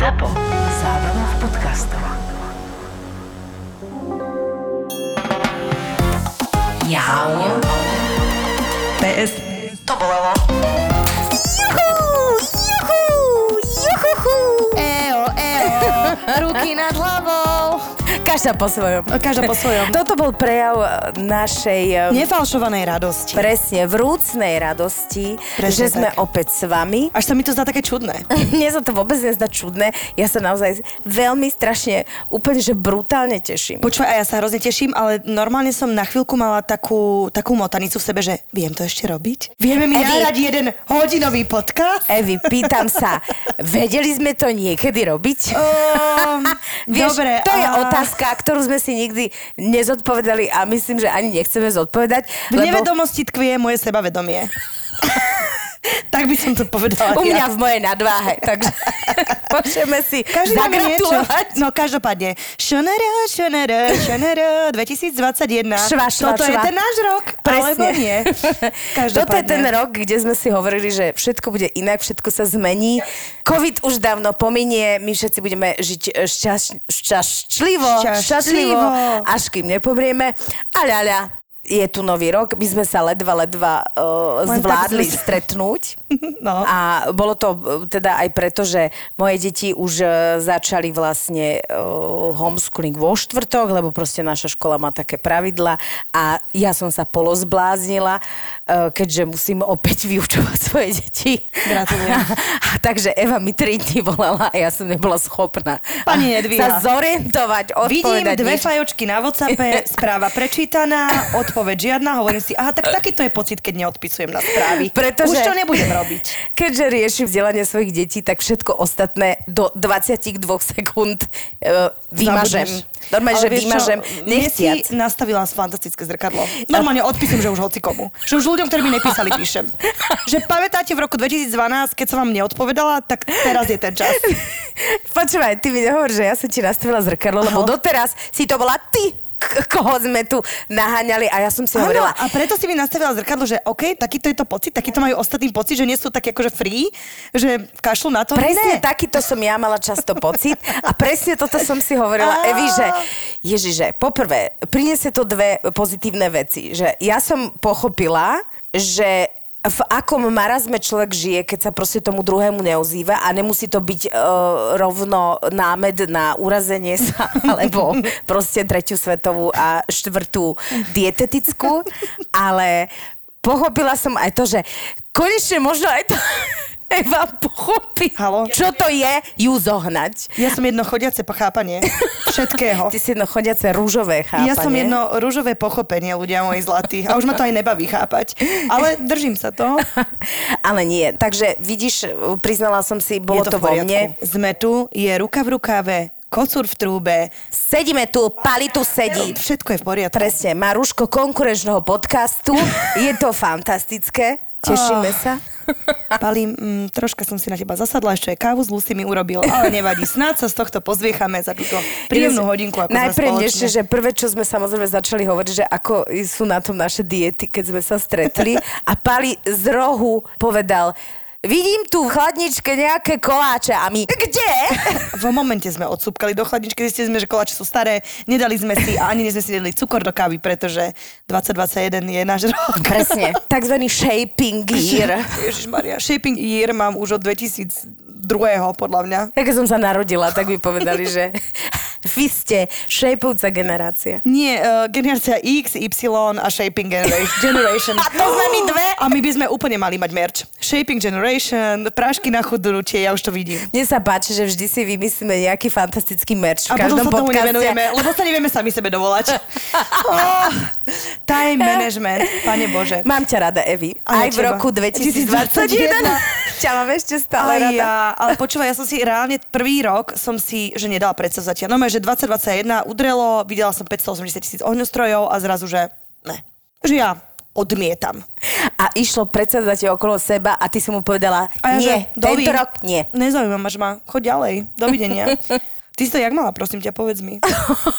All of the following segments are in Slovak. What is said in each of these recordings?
ZAPO. Zábrná v podcastov. Jau. PS. To bolelo. Každá po svojom. Každá po svojom. Toto bol prejav e, našej e, Nefalšovanej radosti. presne vrúcnej radosti, Presne že sme tak. opäť s vami. Až sa mi to zdá také čudné. Mne sa to vôbec nezdá čudné. Ja sa naozaj veľmi strašne, úplne, že brutálne teším. Počúvaj, a ja sa hrozne teším, ale normálne som na chvíľku mala takú, takú motanicu v sebe, že viem to ešte robiť? Vieme mi nahrať jeden hodinový podcast? Evi, pýtam sa, vedeli sme to niekedy robiť? Um, Vieš, dobre, to je a- otázka, ktorú sme si nikdy nezodpovedali a myslím, že ani nechceme zodpovedať. V nevedomosti tkvie moje sebavedomie. tak by som to povedala. U ja. mňa v mojej nadváhe, takže môžeme si Každý máme niečo. zagratulovať. No každopádne. Šanara, šanara, šanara, 2021. Šva, šva, Toto je šva. ten náš rok, alebo nie. Toto je ten rok, kde sme si hovorili, že všetko bude inak, všetko sa zmení. Covid už dávno pominie, my všetci budeme žiť e, šťaš, šťastlivo, Šťastlivo. šťastlivo, až kým nepomrieme. A ľaľa, je tu nový rok, my sme sa ledva, ledva uh, Len zvládli sme stretnúť. No. A bolo to e, teda aj preto, že moje deti už e, začali vlastne uh, homeschooling vo štvrtok, lebo proste naša škola má také pravidla a ja som sa polozbláznila, keďže musím opäť vyučovať svoje deti. Gratulujem. Takže Eva mi tri dní volala a ja som nebola schopná Pani sa zorientovať, Vidím odpovedať dve nič. fajočky na Whatsappe, správa prečítaná, odpoveď žiadna, hovorím si, aha, tak takýto je pocit, keď neodpisujem na správy. Pretože- Už to nebudem robiť. Keďže riešim vzdelanie svojich detí, tak všetko ostatné do 22 sekúnd uh, vymažem. Zabudneš. Normálne, Ale že vymažem si nastavila fantastické zrkadlo. Normálne odpísem, že už hoci komu. Že už ľuďom, ktorí mi nepísali, píšem. Že pamätáte v roku 2012, keď som vám neodpovedala, tak teraz je ten čas. Počúvaj, ty mi nehovor, že ja som ti nastavila zrkadlo, lebo doteraz si to bola ty, k- koho sme tu naháňali a ja som si hovorila, a preto si mi nastavila zrkadlo, že OK, takýto je to pocit, takýto majú ostatní pocit, že nie sú také akože free, že kašľú na to. Presne Ne. takýto som ja mala často pocit a presne toto som si hovorila. Evi, že Ježiže, poprvé, priniesie to dve pozitívne veci, že ja som pochopila, že v akom marazme človek žije, keď sa proste tomu druhému neozýva a nemusí to byť uh, rovno námed na urazenie sa, alebo proste tretiu svetovú a štvrtú dietetickú, ale pochopila som aj to, že konečne možno aj to Eva pochopí, Haló? čo to je ju zohnať. Ja som jedno chodiace pochápanie všetkého. Ty si jedno chodiace rúžové chápanie. Ja som jedno rúžové pochopenie, ľudia moji zlatí. A už ma to aj nebaví chápať. Ale držím sa to. Ale nie. Takže vidíš, priznala som si, bolo je to, to, vo mne. Sme tu, je ruka v rukave, kocúr v trúbe. Sedíme tu, Pali tu sedí. Všetko je v poriadku. Presne, má rúško konkurenčného podcastu. Je to fantastické. Tešíme Oh. sa. Pali, mm, troška som si na teba zasadla, ešte aj kávu z Lucy mi urobil, ale nevadí. Snáď sa z tohto pozviechame za túto príjemnú hodinku, ako Najpríjemnejšie, spoločne. že prvé, čo sme samozrejme začali hovoriť, že ako sú na tom naše diety, keď sme sa stretli. A Pali z rohu povedal, vidím tu v chladničke nejaké koláče. A my, kde? V momente sme odsúpkali do chladničky, zistili sme, že koláče sú staré, nedali sme si a ani sme si nedali cukor do kávy, pretože 2021 je náš rok. Presne. Takzvaný shaping year. Ježišmaria, shaping year mám už od 2002. podľa mňa. Keď som sa narodila, tak by povedali, že vy ste šejpujúca generácia. Nie, uh, generácia X, Y a Shaping Generation. A to sme my dve? A my by sme úplne mali mať merch. Shaping Generation, prášky na chudnutie, ja už to vidím. Mne sa páči, že vždy si vymyslíme nejaký fantastický merch v A potom každom sa tomu nevenujeme, lebo sa nevieme sami sebe dovolať. oh, time management, pane Bože. Mám ťa rada, Evi. A ja Aj v roku 2021. ťa mám ešte stále Aj rada. ja, ale počúvaj, ja som si reálne prvý rok som si, že nedala predsavzatia. No že 2021 udrelo, videla som 580 tisíc ohňostrojov a zrazu, že ne. Že ja odmietam. A išlo predsadzate okolo seba a ty si mu povedala, A ja, nie, že, dovi, tento rok nie. Nezaujíma ma, ma, choď ďalej, dovidenia. Ty si to jak mala, prosím ťa, povedz mi.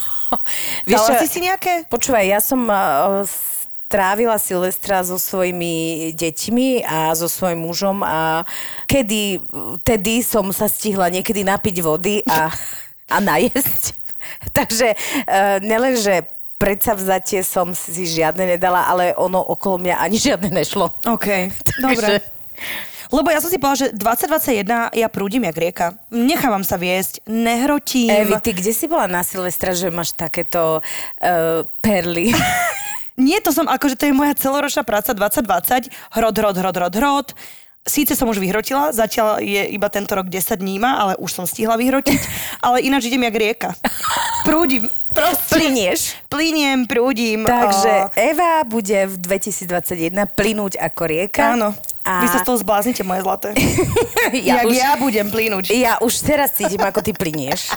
Vieš Dala si si nejaké? Počúvaj, ja som uh, s- trávila Silvestra so svojimi deťmi a so svojím mužom a kedy, tedy som sa stihla niekedy napiť vody a, a najesť. Takže uh, nelen, že predsavzatie som si žiadne nedala, ale ono okolo mňa ani žiadne nešlo. OK, dobre. Lebo ja som si povedala, že 2021 ja prúdim jak rieka. Nechávam sa viesť, nehrotím. Evi, ty kde si bola na Silvestra, že máš takéto uh, perly? Nie, to som, akože to je moja celoročná práca 2020. Hrod, hrod, hrod, hrod, hrod. Síce som už vyhrotila, zatiaľ je iba tento rok 10 dní ma, ale už som stihla vyhrotiť. Ale ináč idem jak rieka. Prúdim. Proste. Plinieš. Plyniem, prúdim. Takže a- Eva bude v 2021 plynúť ako rieka. Áno. A Vy sa z toho zbláznite, moje zlaté. ja, jak už, ja budem plynúť. ja už teraz cítim, ako ty plynieš.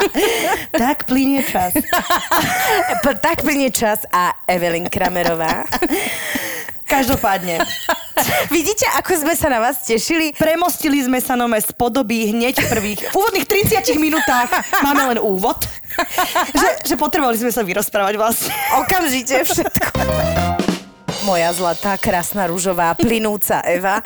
tak plynie čas. Tak plynie čas a Evelyn Kramerová. Každopádne. Vidíte, ako sme sa na vás tešili? Premostili sme sa nome z podoby hneď v prvých v úvodných 30 minútach. Máme len úvod. že, že potrebovali sme sa vyrozprávať vlastne. Okamžite všetko. Moja zlatá, krásna, rúžová, plynúca Eva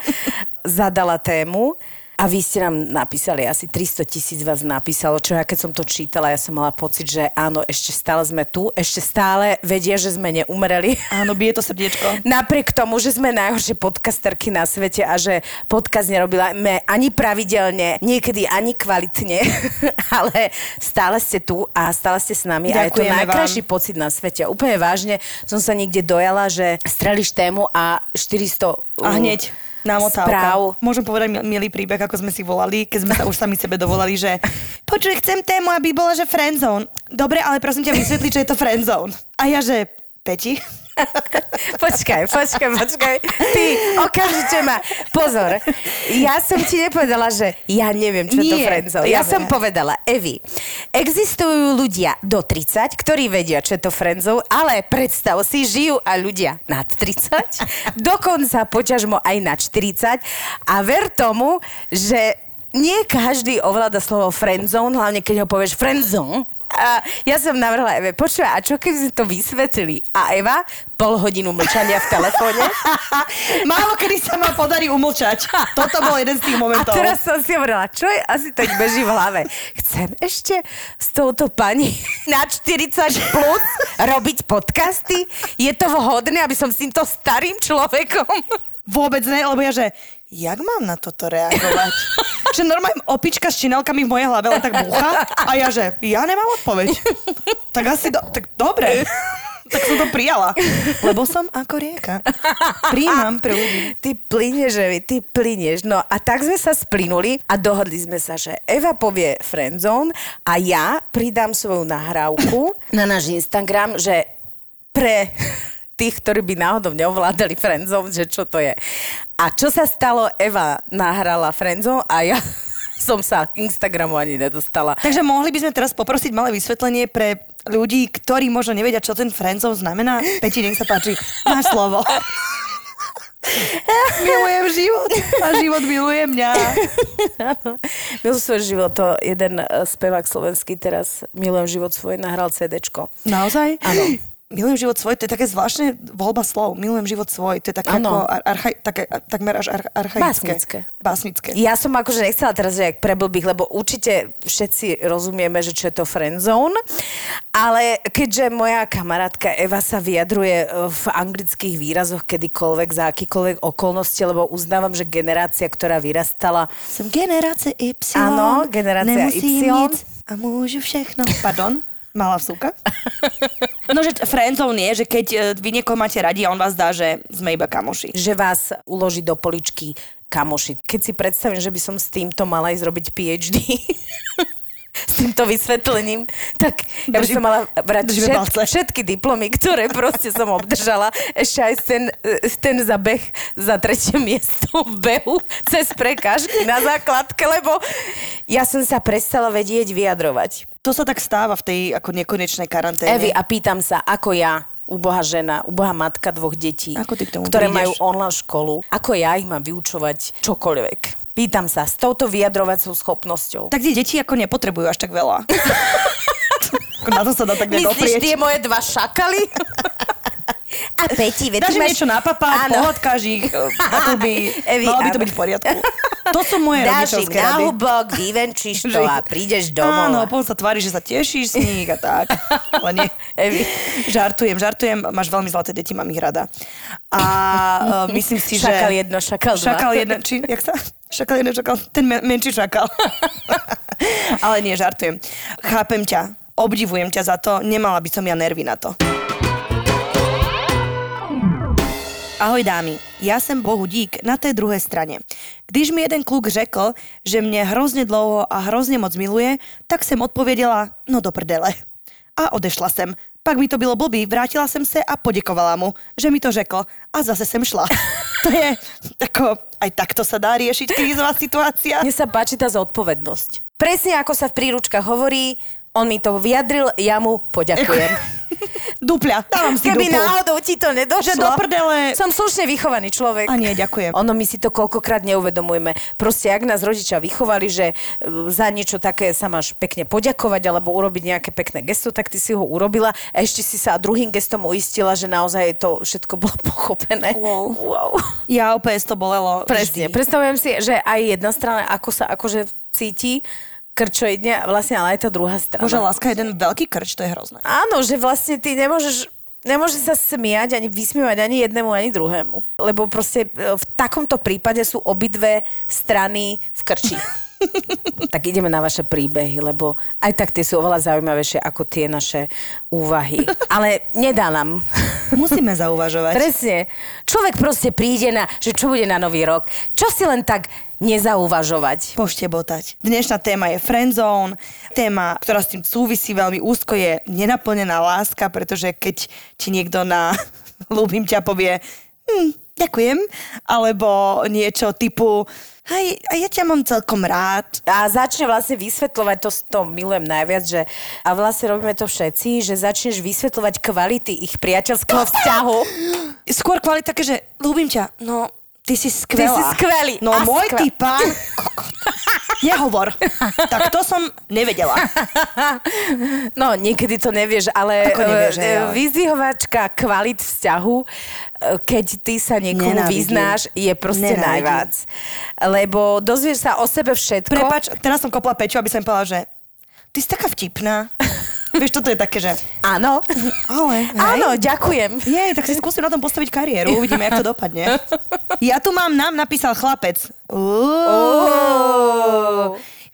zadala tému a vy ste nám napísali, asi 300 tisíc vás napísalo, čo ja keď som to čítala, ja som mala pocit, že áno, ešte stále sme tu, ešte stále vedia, že sme neumreli. Áno, bije to srdiečko. Napriek tomu, že sme najhoršie podcasterky na svete a že podcast nerobila ani pravidelne, niekedy ani kvalitne, ale stále ste tu a stále ste s nami a je to Ďakujeme najkrajší pocit na svete. Úplne vážne som sa niekde dojala, že streliš tému a 400 A hneď námotávka. správ. Môžem povedať mil- milý príbeh, ako sme si volali, keď sme sa už sami sebe dovolali, že počuj, chcem tému, aby bola, že friendzone. Dobre, ale prosím ťa vysvetli, čo je to friendzone. A ja, že Peti? Počkaj, počkaj, počkaj. Ty, okamžite ma. Pozor, ja som ti nepovedala, že ja neviem, čo je to Nie, friendzone. Ja ja som povedala, Evi, existujú ľudia do 30, ktorí vedia, čo je to friendzone, ale predstav si, žijú aj ľudia nad 30, dokonca poťažmo aj na 40 a ver tomu, že nie každý ovláda slovo friendzone, hlavne keď ho povieš friendzone. A ja som navrhla Eve, počúvaj, a čo keby sme to vysvetlili? A Eva, pol hodinu mlčania v telefóne. Málo kedy sa ma podarí umlčať. Toto bol jeden z tých A momentov. teraz som si hovorila, čo je asi tak beží v hlave. Chcem ešte s touto pani na 40 plus robiť podcasty? Je to vhodné, aby som s týmto starým človekom... Vôbec ne, lebo ja, že jak mám na toto reagovať? že normálne opička s činelkami v mojej hlave len tak búcha a ja, že ja nemám odpoveď. tak asi, do, tak dobre. tak som to prijala. Lebo som ako rieka. Príjmam prúdy. Ty plynieš, Evi, ty plynieš. No a tak sme sa splynuli a dohodli sme sa, že Eva povie friendzone a ja pridám svoju nahrávku na náš Instagram, že pre tých, ktorí by náhodou neovládali friendzone, že čo to je. A čo sa stalo? Eva nahrala friendzone a ja som sa Instagramu ani nedostala. Takže mohli by sme teraz poprosiť malé vysvetlenie pre ľudí, ktorí možno nevedia, čo ten friendzone znamená. Peti, nech sa páči. Máš slovo. Milujem život a život miluje mňa. Mil svoj život, to jeden eh, spevák slovenský teraz Milujem život svoj nahral CDčko. Naozaj? Áno. Milujem život svoj, to je také zvláštne voľba slov. Milujem život svoj, to je také ako ar- archaj, také, takmer až ar- archaické. Básnické. Básnické. Ja som akože nechcela teraz, že jak preblbých, lebo určite všetci rozumieme, že čo je to friendzone, ale keďže moja kamarátka Eva sa vyjadruje e, v anglických výrazoch kedykoľvek, za akýkoľvek okolnosti, lebo uznávam, že generácia, ktorá vyrastala Som generácia Y. Áno, generácia Nemusím Y. Nic a môžu všechno. Pardon? Malá vsúka? No, že friendzone je, že keď e, vy niekoho máte radi a on vás dá, že sme iba kamoši. že vás uloží do poličky kamoši. Keď si predstavím, že by som s týmto mala ísť robiť PhD, s týmto vysvetlením, tak ja by som mala brať všet, všetky diplomy, ktoré proste som obdržala. Ešte aj ten, e, ten zabeh za tretie miesto v behu cez prekážky na základke, lebo ja som sa prestala vedieť vyjadrovať. To sa tak stáva v tej ako nekonečnej karanténe. Evi, a pýtam sa, ako ja, uboha žena, uboha matka dvoch detí, Ako ty k tomu ktoré prídeš? majú online školu, ako ja ich mám vyučovať čokoľvek. Pýtam sa, s touto vyjadrovacou schopnosťou. Tak tie deti ako nepotrebujú až tak veľa. Na to sa dá tak Myslíš nedoprieť. tie moje dva šakaly? A Peti, veď Dáš máš- niečo na papá, Áno. pohľadkáš ich, Evi, malo by to byť v poriadku. To sú moje Dáš im na rady. hubok, vyvenčíš to a prídeš domov. Áno, potom sa tvári, že sa tešíš z nich a tak. Ale nie. Evi. Žartujem, žartujem. Máš veľmi zlaté deti, mám ich rada. A uh, myslím si, že... Šakal jedno, šakal dva. Šakal jedno, či, jak sa? Šakal jedno, šakal, ten men, menší šakal. Ale nie, žartujem. Chápem ťa, obdivujem ťa za to, nemala by som ja nervy na to. Ahoj dámy, já jsem bohudík na té druhé straně. Když mi jeden kluk řekl, že mě hrozně dlouho a hrozně moc miluje, tak jsem odpověděla, no do prdele. A odešla jsem. Pak mi to bylo blbý, vrátila jsem se a poděkovala mu, že mi to řekl a zase jsem šla. to je, tako, aj takto sa dá riešiť krízová situácia. Mne sa páči tá zodpovednosť. Presne ako sa v príručkách hovorí, on mi to vyjadril, ja mu poďakujem. Dupľa, dávam si Keby náhodou ti to nedošlo. Že do prdele. Som slušne vychovaný človek. A nie, ďakujem. Ono my si to koľkokrát neuvedomujeme. Proste, ak nás rodičia vychovali, že e, za niečo také sa máš pekne poďakovať alebo urobiť nejaké pekné gesto, tak ty si ho urobila a ešte si sa druhým gestom uistila, že naozaj to všetko bolo pochopené. Wow. wow. Ja opäť to bolelo. Presne. vždy. Predstavujem si, že aj jedna strana ako sa akože cíti, krčoidne, vlastne ale aj tá druhá strana. Bože, láska, jeden veľký krč, to je hrozné. Áno, že vlastne ty nemôžeš Nemôže sa smiať, ani vysmievať ani jednému, ani druhému. Lebo proste e, v takomto prípade sú obidve strany v krči. tak ideme na vaše príbehy, lebo aj tak tie sú oveľa zaujímavejšie ako tie naše úvahy. Ale nedá nám. Musíme zauvažovať. Presne. Človek proste príde na, že čo bude na nový rok. Čo si len tak nezauvažovať. poštebotať. Dnešná téma je friendzone. Téma, ktorá s tým súvisí veľmi úzko, je nenaplnená láska, pretože keď ti niekto na ľúbim ťa povie hm, ďakujem, alebo niečo typu hej, a ja ťa mám celkom rád. A začne vlastne vysvetľovať, to, to milujem najviac, že a vlastne robíme to všetci, že začneš vysvetľovať kvality ich priateľského vzťahu. Skôr kvalita také, že ľúbim ťa, no ty si skvelá. si skvelý No a môj skvel- ty pán, kokot. Nehovor. tak to som nevedela. No, niekedy to nevieš, ale Ako nevieš, e, hej, ale- vyzdvihovačka kvalit vzťahu, e, keď ty sa niekomu Nenávidím. vyznáš, je proste Nenávidím. najviac. Lebo dozvieš sa o sebe všetko. Prepač, teraz som kopla Peťu, aby som povedala, že ty si taká vtipná. Vieš, toto je také, že... Áno. Ale, hej. Áno, ďakujem. Jej, tak si skúsim na tom postaviť kariéru, uvidíme, jak to dopadne. Ja tu mám, nám napísal chlapec. Uú.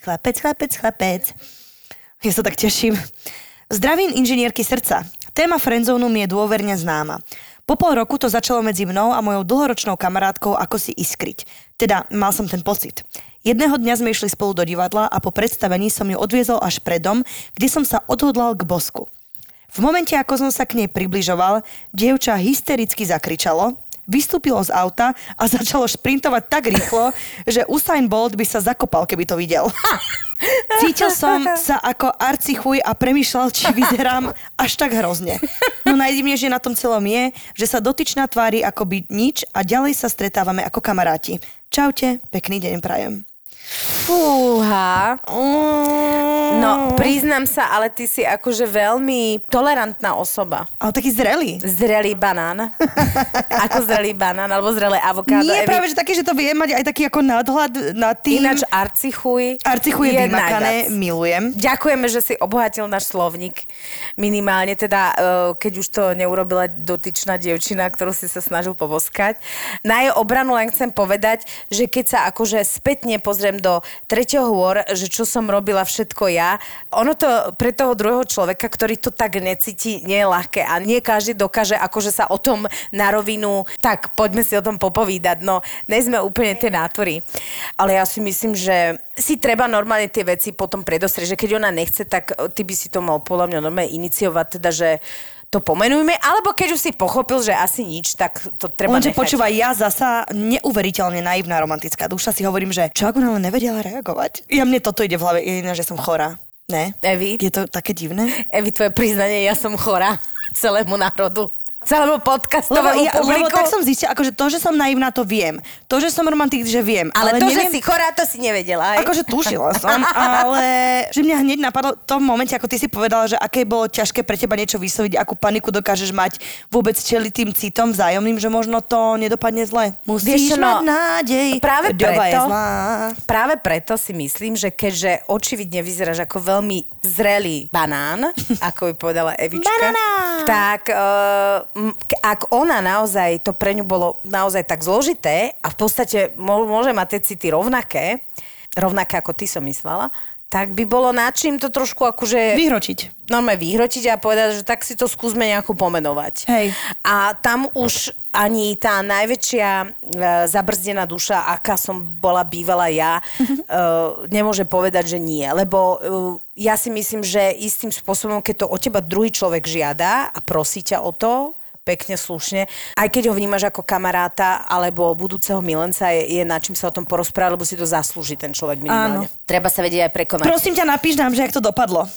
Chlapec, chlapec, chlapec. Ja sa tak teším. Zdravím inžinierky srdca. Téma friendzonu mi je dôverne známa. Po pol roku to začalo medzi mnou a mojou dlhoročnou kamarátkou ako si iskriť. Teda mal som ten pocit. Jedného dňa sme išli spolu do divadla a po predstavení som ju odviezol až pred dom, kde som sa odhodlal k bosku. V momente, ako som sa k nej približoval, dievča hystericky zakričalo, vystúpilo z auta a začalo šprintovať tak rýchlo, že Usain Bolt by sa zakopal, keby to videl. Cítil som sa ako arcichuj a premýšľal, či vyzerám až tak hrozne. No najdivnejšie na tom celom je, že sa dotyčná tvári ako by nič a ďalej sa stretávame ako kamaráti. Čaute, pekný deň prajem. Fúha. No, priznám sa, ale ty si akože veľmi tolerantná osoba. Ale taký zrelý. Zrelý banán. ako zrelý banán, alebo zrelé avokádo. Nie, Evi. práve, že taký, že to vie mať aj taký ako nadhľad nad tým. Ináč arcichuj. Arcichu je vymakané, milujem. Ďakujeme, že si obohatil náš slovník. Minimálne teda, eh, keď už to neurobila dotyčná dievčina, ktorú si sa snažil poboskať. Na jej obranu len chcem povedať, že keď sa akože spätne pozriem do treťoho hôr, že čo som robila všetko ja, ono to pre toho druhého človeka, ktorý to tak necíti, nie je ľahké. A nie každý dokáže akože sa o tom na rovinu, tak poďme si o tom popovídať, no nie sme úplne tie nátory. Ale ja si myslím, že si treba normálne tie veci potom predostrieť, že keď ona nechce, tak ty by si to mal podľa mňa normálne iniciovať, teda, že to pomenujme, alebo keď už si pochopil, že asi nič, tak to treba Lenže nechať. počúvaj, ja zasa neuveriteľne naivná romantická duša si hovorím, že čo ak ona len nevedela reagovať? Ja mne toto ide v hlave, je iné, že som chorá. Ne? Evi? Je to také divné? Evi, tvoje priznanie, ja som chorá celému národu. Celému Lebo, podcastovému ja, lebo publiku. tak som zistila, akože to, že som naivná, to viem. To, že som romantik, že viem. ale, to, neviem, že si chorá, to si nevedela. Aj? Akože tušila som, ale že mňa hneď napadlo v tom momente, ako ty si povedala, že aké bolo ťažké pre teba niečo vysloviť, akú paniku dokážeš mať vôbec čeli tým citom vzájomným, že možno to nedopadne zle. Vieš Musíš no, mať nádej. práve doba je preto- zlá. Práve preto si myslím, že keďže očividne vyzeráš ako veľmi zrelý banán, ako by povedala Evička, Banana! tak uh, ak ona naozaj, to pre ňu bolo naozaj tak zložité a v podstate môže mať tie city rovnaké, rovnaké ako ty som myslela, tak by bolo na čím to trošku akože Vyhročiť. normálne vyhrotiť a povedať, že tak si to skúsme nejako pomenovať. Hej. A tam už ani tá najväčšia e, zabrzdená duša, aká som bola bývala ja, e, nemôže povedať, že nie. Lebo e, ja si myslím, že istým spôsobom, keď to od teba druhý človek žiada a prosí ťa o to, pekne, slušne. Aj keď ho vnímaš ako kamaráta alebo budúceho milenca, je, je na čím sa o tom porozprávať, lebo si to zaslúži ten človek minimálne. Treba sa vedieť aj prekonať. Prosím ťa, napíš nám, že jak to dopadlo.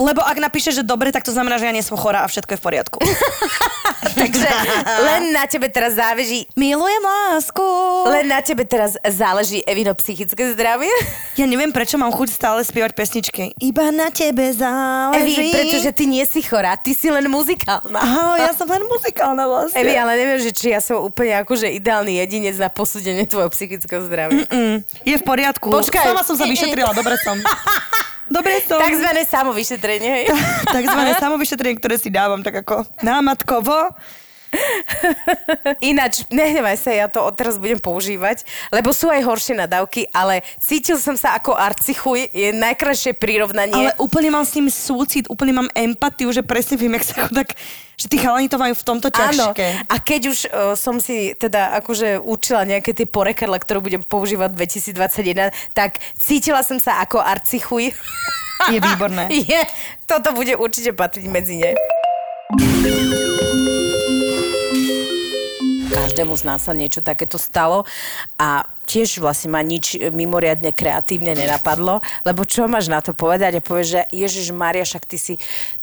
Lebo ak napíšeš, že dobre, tak to znamená, že ja nie som chorá a všetko je v poriadku. Takže len na tebe teraz záleží Milujem lásku. Len na tebe teraz záleží Evino psychické zdravie. Ja neviem, prečo mám chuť stále spievať pesničky. Iba na tebe záleží. Evi, pretože ty nie si chorá, ty si len muzikálna. Ahoj, ja som len muzikálna vlastne. Evi, ale neviem, že či ja som úplne akože ideálny jedinec na posúdenie tvojho psychického zdravia. Mm, je v poriadku. Počkaj. Sama som sa vyšetrila, dobre som. Dobre som. Takzvané samovyšetrenie. Takzvané samovyšetrenie, ktoré si dávam tak ako námatkovo. Ináč, nehnevaj sa, ja to odteraz budem používať, lebo sú aj horšie nadávky, ale cítil som sa ako arcichuj, je najkrajšie prirovnanie. Ale úplne mám s ním súcit, úplne mám empatiu, že presne viem, jak sa tak, že tí chalani to majú v tomto Áno, ťažké. a keď už uh, som si teda akože učila nejaké tie porekadla, ktoré budem používať 2021, tak cítila som sa ako arcichuj. Je výborné. Je, toto bude určite patriť medzi ne. Každému z nás sa niečo takéto stalo. A tiež vlastne ma nič mimoriadne kreatívne nenapadlo, lebo čo máš na to povedať? A povieš, že Ježiš Maria, však ty si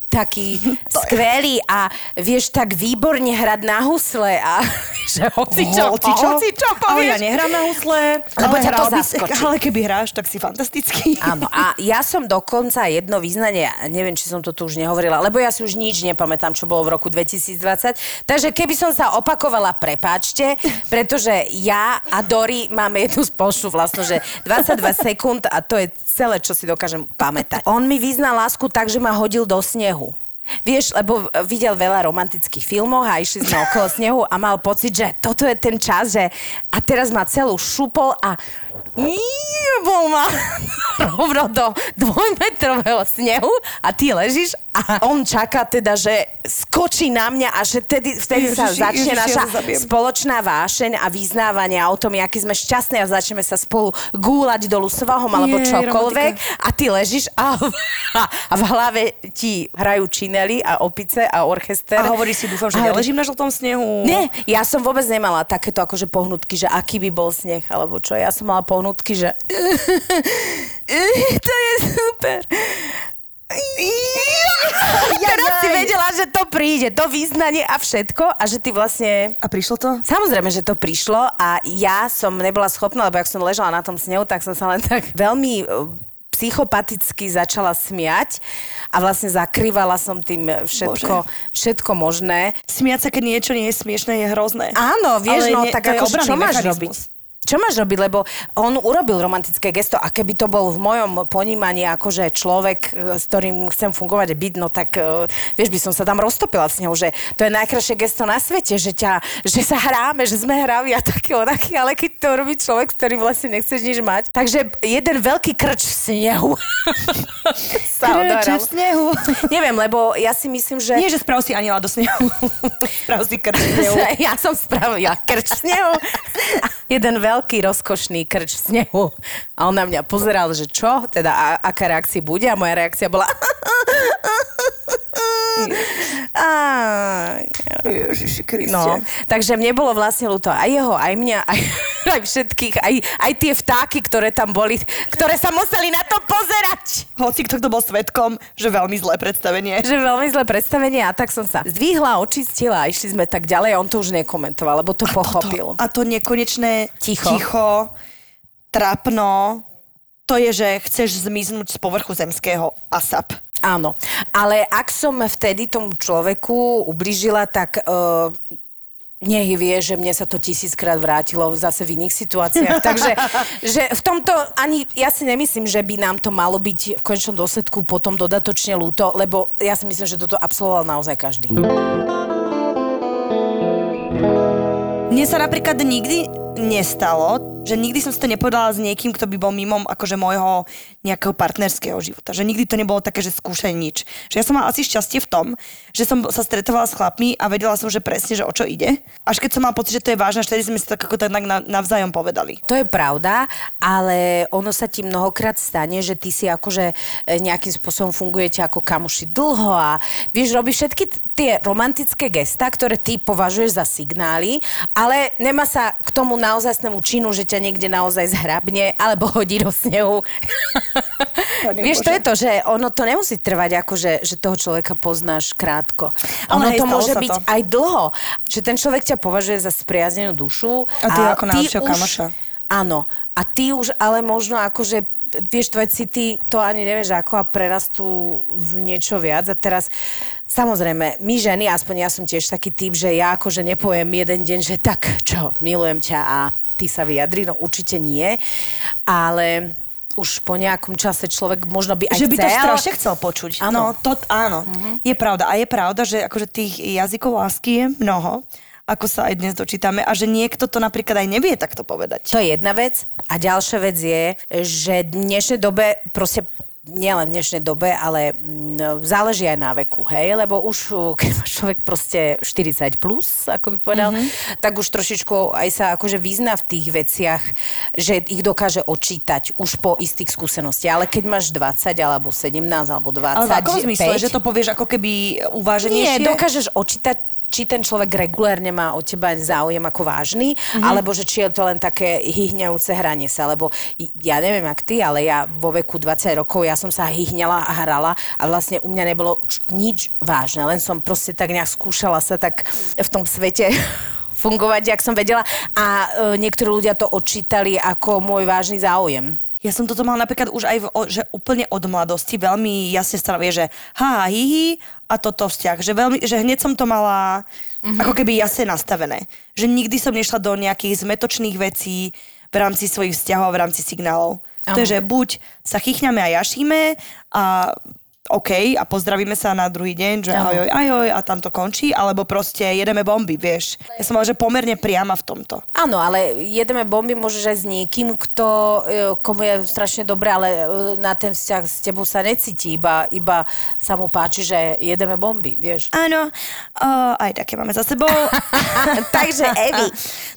taký skvelý a vieš tak výborne hrať na husle a že hoci čo, Hoci čo, hoci čo ale povieš. ja nehrám na husle, Lebo ale, ťa to by- zaskočí. ale keby hráš, tak si fantastický. Áno, a ja som dokonca jedno význanie, neviem, či som to tu už nehovorila, lebo ja si už nič nepamätám, čo bolo v roku 2020. Takže keby som sa opakovala, prepáčte, pretože ja a Dori máme jednu spoločnú vlastnosť, že 22 sekúnd a to je celé, čo si dokážem pamätať. On mi vyznal lásku tak, že ma hodil do snehu. Vieš, lebo videl veľa romantických filmov a išli sme okolo snehu a mal pocit, že toto je ten čas, že a teraz ma celú šupol a bol ma rovno do dvojmetrového snehu a ty ležíš a on čaká teda, že skočí na mňa a že tedy, vtedy sa Ježiši, začne Ježiši, ja naša sa zabijem. spoločná vášeň a vyznávanie o tom, aký sme šťastní a začneme sa spolu gúľať dolu svahom alebo Jej, čokoľvek romantika. a ty ležíš a, a v hlave ti hrajú činely a opice a orchester. A hovoríš si, dúfam, že A- neležím na žltom snehu. Nie, ja som vôbec nemala takéto akože pohnutky, že aký by bol sneh, alebo čo. Ja som mala pohnutky, že to je super. Teraz si vedela, že to príde, to význanie a všetko a že ty vlastne... A prišlo to? Samozrejme, že to prišlo a ja som nebola schopná, lebo ak som ležala na tom snehu, tak som sa len tak veľmi e, psychopaticky začala smiať a vlastne zakrývala som tým všetko, všetko možné. Smiať sa, keď niečo nie je smiešné, je hrozné. Áno, vieš, Ale no nie- tak ako, čo máš robiť? Čo máš robiť? Lebo on urobil romantické gesto a keby to bol v mojom ponímaní akože človek, e, s ktorým chcem fungovať byť, no tak e, vieš, by som sa tam roztopila s ňou, že to je najkrajšie gesto na svete, že, ťa, že sa hráme, že sme hraví a taký, ale keď to robí človek, s ktorým vlastne nechceš nič mať. Takže jeden veľký krč v snehu. sa odohral. v snehu. Neviem, lebo ja si myslím, že... Nie, že sprav si aniela do snehu. sprav si krč v snehu. Ja som spravila krč v snehu. Jeden veľký rozkošný krč v snehu. A on na mňa pozeral, že čo, teda a, aká reakcia bude. A moja reakcia bola... Ježiši Kriste. No, takže mne bolo vlastne ľúto aj jeho, aj mňa, aj, aj všetkých, aj, aj tie vtáky, ktoré tam boli, ktoré sa museli na to pozerať. Hoci kto, kto bol svetkom, že veľmi zlé predstavenie. že veľmi zlé predstavenie a tak som sa zdvihla, očistila a išli sme tak ďalej a on to už nekomentoval, lebo to pochopil. To, a to nekonečné Ticho. ticho, trapno, to je, že chceš zmiznúť z povrchu zemského ASAP. Áno, ale ak som vtedy tomu človeku ubližila, tak uh, nech vie, že mne sa to tisíckrát vrátilo zase v iných situáciách. Takže že v tomto ani, ja si nemyslím, že by nám to malo byť v konečnom dôsledku potom dodatočne ľúto, lebo ja si myslím, že toto absolvoval naozaj každý. Mne sa napríklad nikdy nestalo, že nikdy som si to nepovedala s niekým, kto by bol mimo akože môjho nejakého partnerského života. Že nikdy to nebolo také, že skúšaj nič. Že ja som mala asi šťastie v tom, že som sa stretovala s chlapmi a vedela som, že presne, že o čo ide. Až keď som mala pocit, že to je vážne, vtedy sme si to ako tak na- navzájom povedali. To je pravda, ale ono sa ti mnohokrát stane, že ty si akože e, nejakým spôsobom fungujete ako kamoši dlho a vieš, robíš všetky tie romantické gesta, ktoré ty považuješ za signály, ale nemá sa k tomu naozajstnému činu, že ťa niekde naozaj zhrabne alebo hodí do snehu. Vieš, to je to, že ono to nemusí trvať ako, že, že toho človeka poznáš krátko. Ale Ono hej, to môže byť to. aj dlho, že ten človek ťa považuje za spriaznenú dušu. A ty ako najlepšieho kamoša. Áno. A ty už ale možno akože vieš, tvoje city to ani nevieš ako a prerastú v niečo viac. A teraz, samozrejme, my ženy, aspoň ja som tiež taký typ, že ja akože nepoviem jeden deň, že tak, čo, milujem ťa a ty sa vyjadri, no určite nie. Ale už po nejakom čase človek možno by aj že by to strašne chcel počuť. Áno. No, to, áno. Je pravda. A je pravda, že akože tých jazykov lásky je mnoho, ako sa aj dnes dočítame, a že niekto to napríklad aj nevie takto povedať. To je jedna vec. A ďalšia vec je, že v dnešnej dobe proste nielen v dnešnej dobe, ale mm, záleží aj na veku, hej, lebo už uh, keď má človek proste 40 plus, ako by povedal, mm-hmm. tak už trošičku aj sa akože vyzná v tých veciach, že ich dokáže odčítať už po istých skúsenostiach. Ale keď máš 20 alebo 17 alebo 20, Ale v akom zmysle, 5, že to povieš ako keby uváženejšie? nie, dokážeš odčítať či ten človek regulérne má od teba záujem ako vážny, mm-hmm. alebo že či je to len také hyhňajúce hranie sa, lebo ja neviem, ak ty, ale ja vo veku 20 rokov, ja som sa hyhňala a hrala a vlastne u mňa nebolo nič vážne, len som proste tak nejak skúšala sa tak v tom svete fungovať, jak som vedela a e, niektorí ľudia to odčítali ako môj vážny záujem. Ja som toto mala napríklad už aj v, že úplne od mladosti, veľmi jasne sa vie, že ha, hihi a toto vzťah. Že, veľmi, že hneď som to mala mm-hmm. ako keby jasne nastavené. Že nikdy som nešla do nejakých zmetočných vecí v rámci svojich vzťahov, v rámci signálov. To Áno. je, že buď sa chychňame a jašíme a OK a pozdravíme sa na druhý deň, že ahoj, ahoj a tam to končí, alebo proste jedeme bomby, vieš. Ja som že pomerne priama v tomto. Áno, ale jedeme bomby môžeš aj s niekým, kto, e, komu je strašne dobré, ale e, na ten vzťah s tebou sa necíti, iba, iba sa mu páči, že jedeme bomby, vieš. Áno, uh, aj také máme za sebou. Takže Evi.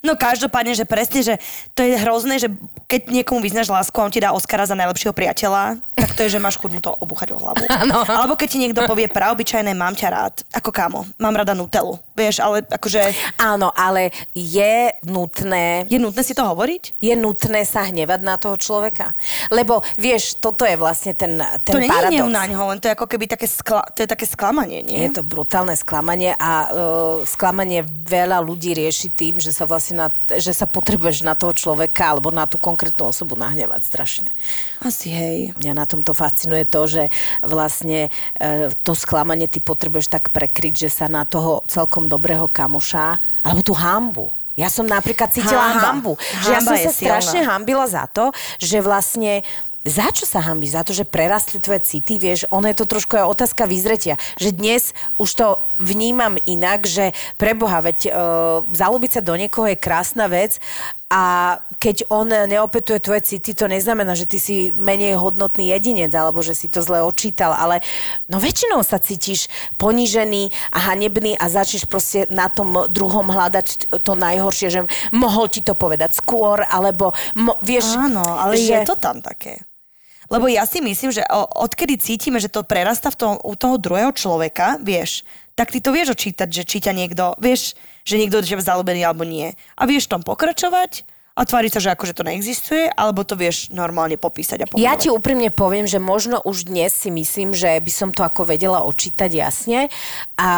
No každopádne, že presne, že to je hrozné, že keď niekomu vyznáš lásku a on ti dá Oscara za najlepšieho priateľa, tak to je, že máš chuť mu to obúchať o hlavu. Áno. Alebo keď ti niekto povie praobyčajné, mám ťa rád. Ako kámo, mám rada Nutellu. Vieš, ale akože Áno, ale je nutné je nutné si to hovoriť? je nutné sa hnevať na toho človeka. Lebo, vieš, toto je vlastne ten, ten to nie je paradox. hnev na ňo, len to je ako keby také, skla, to je také sklamanie, nie? Je to brutálne sklamanie a uh, sklamanie veľa ľudí rieši tým, že sa vlastne na, že sa potrebuješ na toho človeka alebo na tú konkrétnu osobu nahnevať strašne. Asi hej. Mňa na tomto fascinuje to, že vlastne e, to sklamanie ty potrebuješ tak prekryť, že sa na toho celkom dobrého kamoša, alebo tú hambu. Ja som napríklad cítila Hanba. hambu. Že ja Hanba som sa silná. strašne hambila za to, že vlastne za čo sa hambíš? Za to, že prerastli tvoje city, vieš, ono je to trošku aj otázka vyzretia. Že dnes už to vnímam inak, že preboha, veď e, zalúbiť sa do niekoho je krásna vec a keď on neopetuje tvoje city, to neznamená, že ty si menej hodnotný jedinec, alebo že si to zle odčítal, ale no väčšinou sa cítiš ponížený a hanebný a začneš proste na tom druhom hľadať to najhoršie, že mohol ti to povedať skôr, alebo mo, vieš... Áno, ale že... je to tam také. Lebo ja si myslím, že odkedy cítime, že to prerasta v tom, u toho druhého človeka, vieš, tak ty to vieš očítať, že či ťa niekto, vieš, že niekto teba zalúbený alebo nie. A vieš tom pokračovať a tváriť sa, že akože to neexistuje, alebo to vieš normálne popísať a pomenovať. Ja ti úprimne poviem, že možno už dnes si myslím, že by som to ako vedela očítať jasne a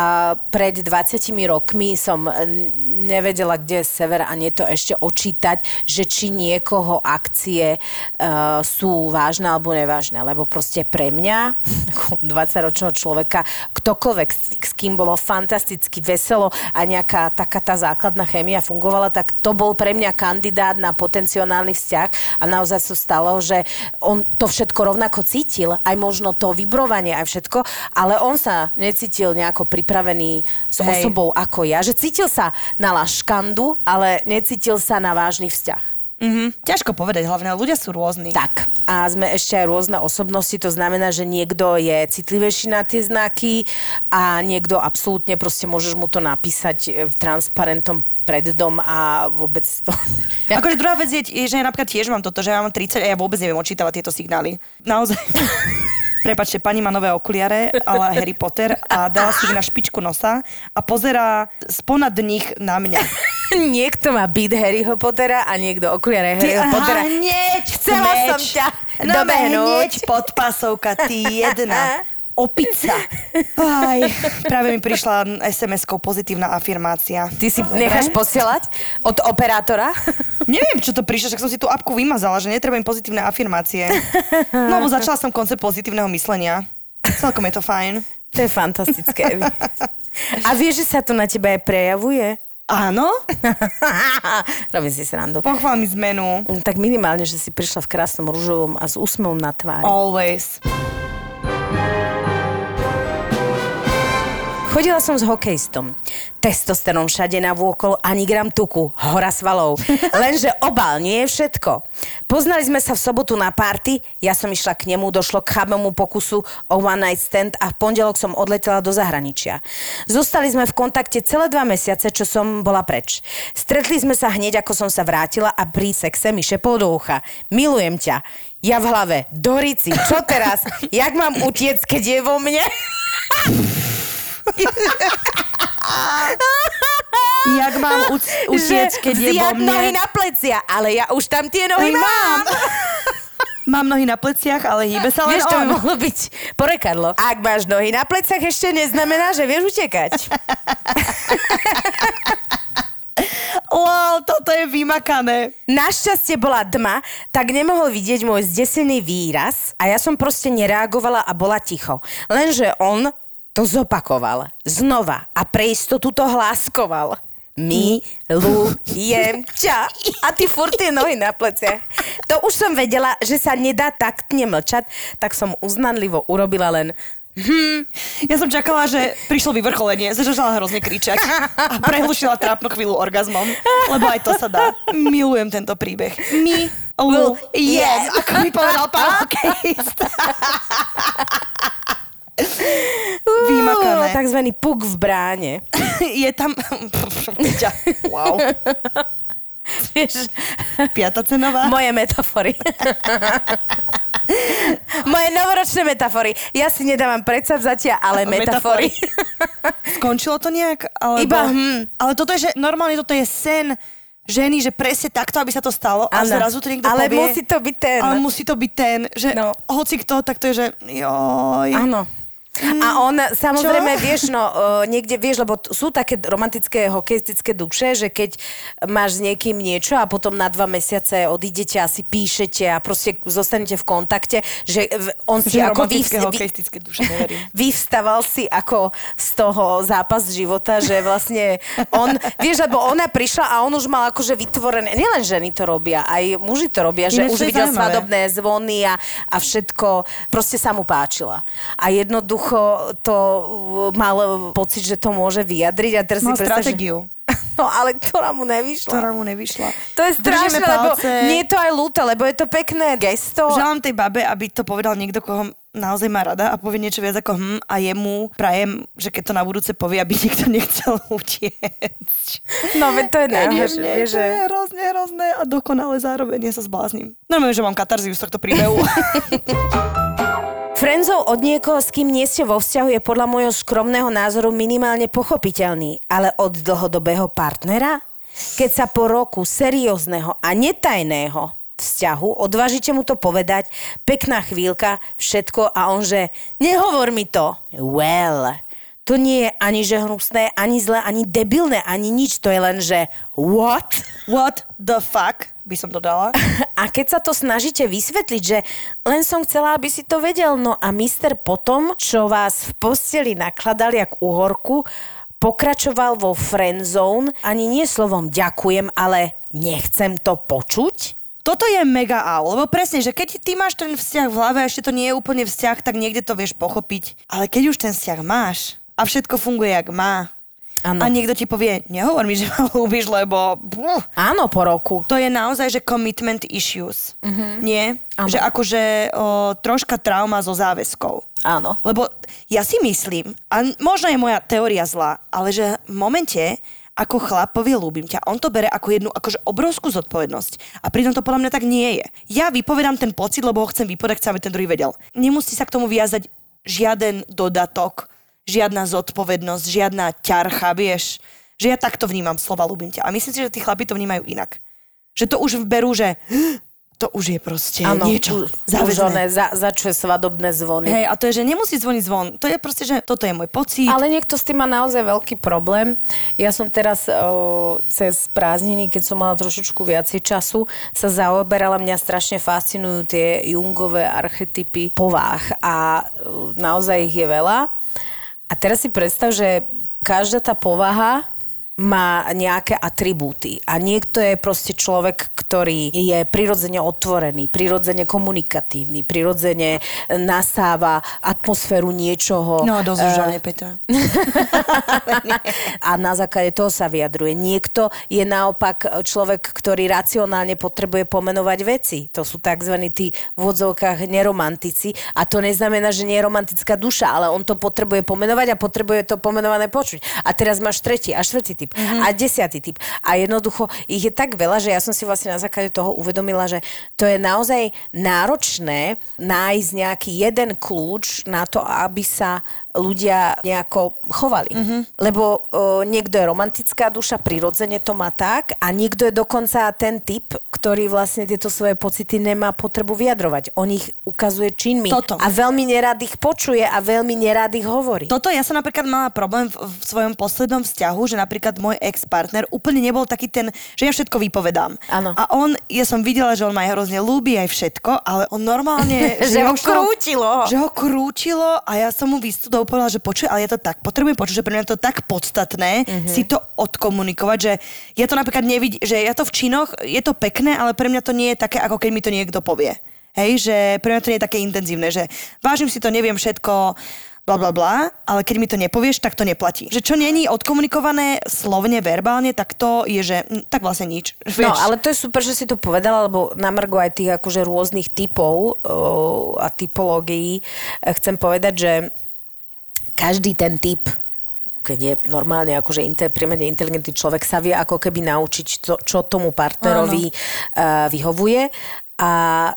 pred 20 rokmi som n- nevedela, kde je sever a nie to ešte očítať, že či niekoho akcie uh, sú vážne alebo nevážne, lebo proste pre mňa, ako 20-ročného človeka, ktokoľvek s, s kým bolo fantasticky veselo a nejaká taká tá základná chémia fungovala, tak to bol pre mňa kandidát na potenciálny vzťah a naozaj sa stalo, že on to všetko rovnako cítil, aj možno to vibrovanie, aj všetko, ale on sa necítil nejako pripravený s Hej. osobou ako ja, že cítil sa na laškandu, ale necítil sa na vážny vzťah. Mhm. Ťažko povedať, hlavne ľudia sú rôzni. Tak, a sme ešte aj rôzne osobnosti, to znamená, že niekto je citlivejší na tie znaky a niekto absolútne proste môžeš mu to napísať e, transparentom pred dom a vôbec to... Akože druhá vec je, že ja napríklad tiež mám toto, že ja mám 30 a ja vôbec neviem očítavať tieto signály. Naozaj. Prepačte, pani má nové okuliare, ale Harry Potter a dala si na špičku nosa a pozerá sponad nich na mňa. niekto má byt Harryho Pottera a niekto okuliare Harryho Pottera. hneď Chcela meč. som ťa no, dobehnúť. hneď podpasovka, ty jedna. Opica. Aj, práve mi prišla SMS-kou pozitívna afirmácia. Ty si necháš posielať od operátora? Neviem, čo to prišlo, však som si tú apku vymazala, že netreba im pozitívne afirmácie. No, lebo začala som koncept pozitívneho myslenia. Celkom je to fajn. To je fantastické. A vieš, že sa to na teba aj prejavuje? Áno? Robím si srandu. Pochvál mi zmenu. Tak minimálne, že si prišla v krásnom rúžovom a s úsmevom na tvári. Always. Chodila som s hokejistom. Testosterón všade navôkol, ani gram tuku, hora svalov. Lenže obal nie je všetko. Poznali sme sa v sobotu na party, ja som išla k nemu, došlo k chabému pokusu o one night stand a v pondelok som odletela do zahraničia. Zostali sme v kontakte celé dva mesiace, čo som bola preč. Stretli sme sa hneď, ako som sa vrátila a pri sexe mi šepol do ucha. Milujem ťa. Ja v hlave, Dorici, čo teraz? Jak mám utiec, keď je vo mne? Jak mám uc- utiec, keď je vo vziať nohy mne? na plecia, ale ja už tam tie nohy mám. Mám nohy na pleciach, ale hýbe sa len Vieš, to by on. mohlo byť porekadlo. Ak máš nohy na pleciach, ešte neznamená, že vieš utekať. Lol, toto je vymakané. Našťastie bola tma, tak nemohol vidieť môj zdesený výraz a ja som proste nereagovala a bola ticho. Lenže on to zopakoval znova a pre istotu to hláskoval. Milujem ťa. A ty furt tie nohy na pleciach. To už som vedela, že sa nedá taktne mlčať, tak som uznanlivo urobila len Ja som čakala, že prišlo vyvrcholenie, začala hrozne kričať a prehlušila trápnu chvíľu orgazmom, lebo aj to sa dá. Milujem tento príbeh. Milujem, ako mi povedal pán hokejista. Vymakané. Takzvaný puk v bráne. Je tam... Wow. Vieš, Piata cenová. moje metafory. moje novoročné metafory. Ja si nedávam predsavzatia, ale metafory. Skončilo to nejak? Alebo... Iba hm. Ale toto je, že normálne toto je sen ženy, že presne takto, aby sa to stalo a Áno. zrazu to niekto Ale povie. musí to byť ten. Ale musí to byť ten, že No. hoci kto, tak to je, že joj. Áno. A on samozrejme, vieš, no, niekde vieš, lebo sú také romantické hokejistické duše, že keď máš s niekým niečo a potom na dva mesiace odídete a si píšete a proste zostanete v kontakte, že on si Že ako romantické vyvs- vy- hokejistické duše, neverím. vyvstaval si ako z toho zápas života, že vlastne on, vieš, lebo ona prišla a on už mal akože vytvorené, nielen ženy to robia, aj muži to robia, že Ináč už videl zaujímavé. svadobné zvony a, a všetko, proste sa mu páčila. A jednoducho to uh, mal pocit, že to môže vyjadriť a teraz Mal si predstav, že- stratégiu, No ale ktorá mu nevyšla. ktorá mu nevyšla. To je strašné, lebo nie je to aj ľúto, lebo je to pekné gesto. Želám tej babe, aby to povedal niekto, koho naozaj má rada a povie niečo viac ako hm a jemu prajem, že keď to na budúce povie, aby nikto nechcel utiecť. No veď to je najhoršie, vieš, to že... je hrozne, hrozné a dokonale zároveň ja sa zblázním. Normálne, že mám katarziu z tohto príbehu. Frenzov od niekoho, s kým nie ste vo vzťahu, je podľa môjho skromného názoru minimálne pochopiteľný, ale od dlhodobého partnera? keď sa po roku seriózneho a netajného vzťahu, odvážite mu to povedať, pekná chvíľka, všetko a on že, nehovor mi to. Well, to nie je ani že hnusné, ani zlé, ani debilné, ani nič, to je len, že what? What the fuck, by som dodala. A keď sa to snažíte vysvetliť, že len som chcela, aby si to vedel, no a mister potom, čo vás v posteli nakladali jak uhorku, pokračoval vo friendzone, ani nie slovom ďakujem, ale nechcem to počuť? Toto je mega au, lebo presne, že keď ty máš ten vzťah v hlave a ešte to nie je úplne vzťah, tak niekde to vieš pochopiť. Ale keď už ten vzťah máš a všetko funguje jak má, Áno. a niekto ti povie, nehovor mi, že ma ľúbiš, lebo... Buh, Áno, po roku. to je naozaj, že commitment issues. Mm-hmm. Nie? Áno. Že akože o, troška trauma zo záväzkov. Áno. Lebo ja si myslím, a možno je moja teória zlá, ale že v momente, ako chlap povie ľúbim ťa, on to bere ako jednu akože obrovskú zodpovednosť. A pritom to podľa mňa tak nie je. Ja vypovedám ten pocit, lebo ho chcem vypovedať, chcem, aby ten druhý vedel. Nemusí sa k tomu viazať žiaden dodatok, žiadna zodpovednosť, žiadna ťarcha, vieš. Že ja takto vnímam slova ľúbim ťa. A myslím si, že tí chlapi to vnímajú inak. Že to už berú, že to už je proste Áno, niečo záväzné. za, začuje svadobné zvony. Hej, a to je, že nemusí zvoniť zvon. To je proste, že toto je môj pocit. Ale niekto s tým má naozaj veľký problém. Ja som teraz o, cez prázdniny, keď som mala trošičku viacej času, sa zaoberala, mňa strašne fascinujú tie jungové archetypy povách a o, naozaj ich je veľa. A teraz si predstav, že každá tá povaha má nejaké atribúty a niekto je proste človek, ktorý je prirodzene otvorený, prirodzene komunikatívny, prirodzene nasáva atmosféru niečoho. No, dosť už, ale Petra. a na základe toho sa vyjadruje. Niekto je naopak človek, ktorý racionálne potrebuje pomenovať veci. To sú tzv. tí v odzovkách neromantici a to neznamená, že nie je romantická duša, ale on to potrebuje pomenovať a potrebuje to pomenované počuť. A teraz máš tretí a štvrtý typ mm-hmm. a desiatý typ. A jednoducho ich je tak veľa, že ja som si vlastne na základe toho uvedomila, že to je naozaj náročné nájsť nejaký jeden kľúč na to, aby sa ľudia nejako chovali. Mm-hmm. Lebo o, niekto je romantická duša, prirodzene to má tak a niekto je dokonca ten typ, ktorý vlastne tieto svoje pocity nemá potrebu vyjadrovať. On ich ukazuje činmi Toto. a veľmi nerád ich počuje a veľmi nerád ich hovorí. Toto ja som napríklad mala problém v, v svojom poslednom vzťahu, že napríklad môj ex-partner úplne nebol taký ten, že ja všetko vypovedám. Áno. A on, ja som videla, že on ma hrozne ľúbi aj všetko, ale on normálne... Že ho už to- krútilo. Že ho krútilo a ja som mu povedala, že počuj, ale je to tak, potrebujem počuť, že pre mňa je to tak podstatné Mhm. si to odkomunikovať, že ja to napríklad nevidím, že ja to v činoch, je to pekné, ale pre mňa to nie je také, ako keď mi to niekto povie. Hej, že pre mňa to nie je také intenzívne, že vážim si to, neviem všetko, bla bla bla, ale keď mi to nepovieš, tak to neplatí. Že čo není odkomunikované slovne, verbálne, tak to je, že tak vlastne nič. No, Vieš? ale to je super, že si to povedala, lebo na margo aj tých akože rôznych typov o, a typológií e, chcem povedať, že každý ten typ keď je normálne akože inte, primerne inteligentný človek, sa vie ako keby naučiť, čo, čo tomu partnerovi uh, vyhovuje. A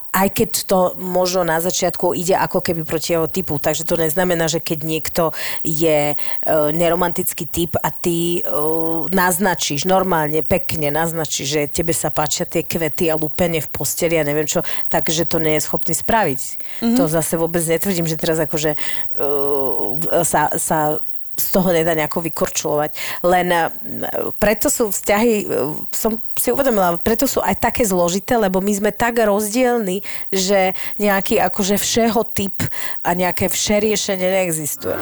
aj keď to možno na začiatku ide ako keby proti jeho typu, takže to neznamená, že keď niekto je uh, neromantický typ a ty uh, naznačíš, normálne, pekne naznačíš, že tebe sa páčia tie kvety a lúpenie v posteli a neviem čo, takže to nie je schopný spraviť. Mm-hmm. To zase vôbec netvrdím, že teraz akože uh, sa, sa z toho nedá nejako vykorčulovať. Len eh, preto sú vzťahy, eh, som si uvedomila, preto sú aj také zložité, lebo my sme tak rozdielni, že nejaký akože všeho typ a nejaké vše riešenie neexistuje.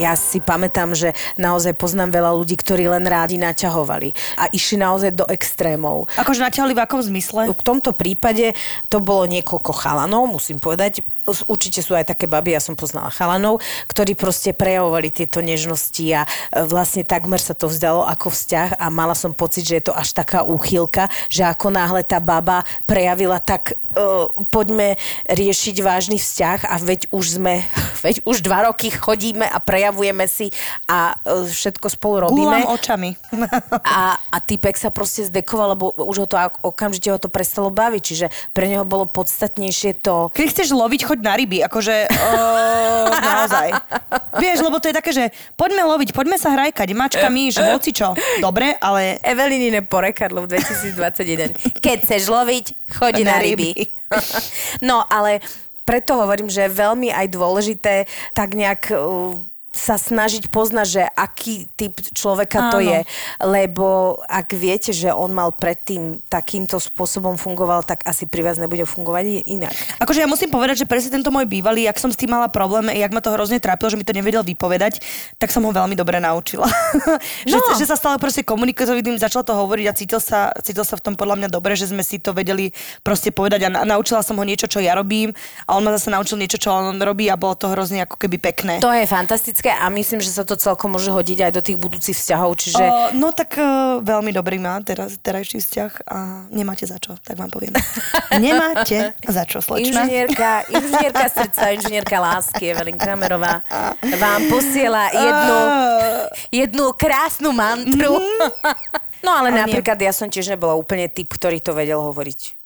Ja si pamätám, že naozaj poznám veľa ľudí, ktorí len rádi naťahovali a išli naozaj do extrémov. Akože natiahli v akom zmysle? V tomto prípade to bolo niekoľko chalanov, musím povedať. Určite sú aj také baby, ja som poznala chalanov, ktorí proste prejavovali tieto nežnosti a e, vlastne takmer sa to vzdalo ako vzťah a mala som pocit, že je to až taká úchylka, že ako náhle tá baba prejavila, tak uh, poďme riešiť vážny vzťah a veď už sme, veď už dva roky chodíme a prejavujeme si a uh, všetko spolu robíme. Gúlam očami. A, a typek sa proste zdekoval, lebo už ho to okamžite ho to prestalo baviť, čiže pre neho bolo podstatnejšie to... Keď chceš loviť, choď na ryby, akože o, naozaj. Vieš, lebo to je také, že poďme loviť, poďme sa hrajkať, mačkami, že hoci čo. Dobre, ale Evelinine porekadlo v 2021. Keď chceš loviť, choď na, Na ryby. ryby. no, ale preto hovorím, že je veľmi aj dôležité tak nejak uh, sa snažiť poznať, že aký typ človeka to Áno. je. Lebo ak viete, že on mal predtým takýmto spôsobom fungoval, tak asi pri vás nebude fungovať inak. Akože ja musím povedať, že presne tento môj bývalý, ak som s tým mala problém, jak ma to hrozne trápilo, že mi to nevedel vypovedať, tak som ho veľmi dobre naučila. že, No. že, sa stále proste komunikovať, začal to hovoriť a cítil sa, cítil sa v tom podľa mňa dobre, že sme si to vedeli proste povedať a na, naučila som ho niečo, čo ja robím a on ma zase naučil niečo, čo on robí a bolo to hrozne ako keby pekné. To je fantastické a myslím, že sa to celkom môže hodiť aj do tých budúcich vzťahov, čiže... O, no tak uh, veľmi dobrý má teraz terajší vzťah a nemáte za čo, tak vám poviem. nemáte za čo, slečna. Inžinierka, inžinierka srdca, inžinierka lásky, Evelyn Kramerová vám posiela jednu, jednu krásnu mantru. No ale Ale nie. napríklad ja som tiež nebola úplne typ, ktorý to vedel hovoriť.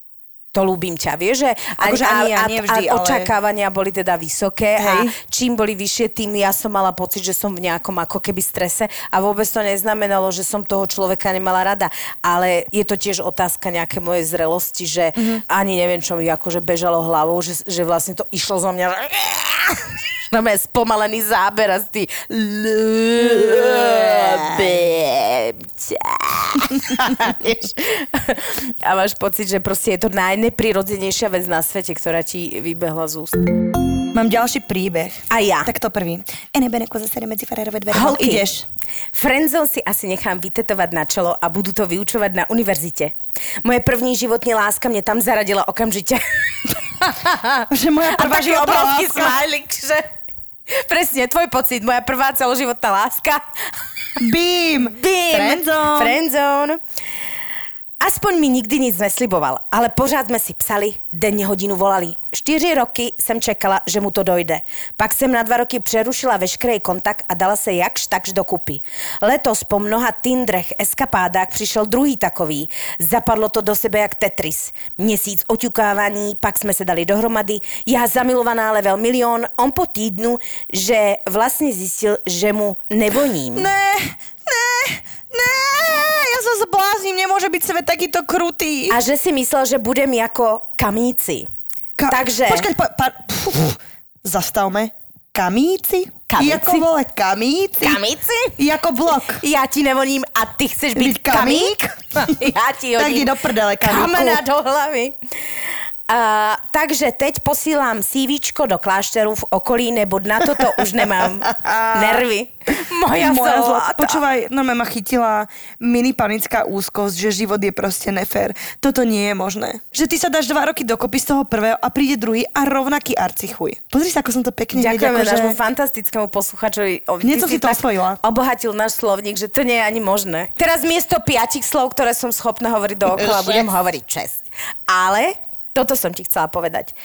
To ľúbim ťa, vieš, že Akože ani ja, nie vždy, a ale- očakávania boli teda vysoké a Hej. čím boli vyššie, tým ja som mala pocit, že som v nejakom ako keby strese a vôbec to neznamenalo, že som toho človeka nemala rada. Ale je to tiež otázka nejaké mojej zrelosti, že Mhm. ani neviem, čo mi akože bežalo hlavou, že, že vlastne to išlo zo mňa, že No spomalený záber a ty? A máš pocit, že proste je to najneprirodzenejšia vec na svete, ktorá ti vybehla z úst. Mám ďalší príbeh. A ja. Tak to prvý. Ene beneko zase medzi farérové dvere. Holky, Ideš. Friendzone si asi nechám vytetovať na čelo a budú to vyučovať na univerzite. Moje první životní láska mne tam zaradila okamžite. Že moja a prvá taký životná obrovský smajlik, že... Presne, tvoj pocit, moja prvá celoživotná láska. Bím! Bim! Friendzone. Friendzone. Aspoň mi nikdy nic nesliboval, ale pořád jsme si psali, denně hodinu volali. Čtyři roky jsem čekala, že mu to dojde. Pak jsem na dva roky přerušila veškerý kontakt a dala se jakž takž dokupy. Letos po mnoha Tindrech, eskapádách přišel druhý takový. Zapadlo to do sebe jak Tetris. Měsíc oťukávání, pak jsme se dali dohromady. Já zamilovaná level milion, on po týdnu, že vlastně zjistil, že mu nevoním. Ne, ne, ja sa zblázním, nemôže byť svet takýto krutý. A že si myslel, že budem jako kamíci. Ka- Takže... Počkať, pa, pa, pf, zastavme. Kamíci? Kamíci? Jako vole, kamíci? Kamíci? Jako blok. Já ti nevoním a ty chceš být, Byť kamík? kamík? Já ti Tak hodím jdi do prdele, kamíku. kamena do hlavy. Takže teď posílám CVčko do klášteru v okolí, nebo na toto už nemám nervy. Moja, Moja zlata. Počúvaj, normálne ma chytila mini panická úzkosť, že život je proste nefér. Toto nie je možné. Že ty sa dáš dva roky dokopy z toho prvého a príde druhý a rovnaký arcichuj. Pozri sa, ako som to pekne Ďakujeme akože- nášmu fantastickému posluchačovi. O, Hneď ty som si to osvojila. Obohatil náš slovník, že to nie je ani možné. Teraz miesto piatich slov, ktoré som schopná hovoriť dookola, budem hovoriť česť. Ale toto som ti chcela povedať.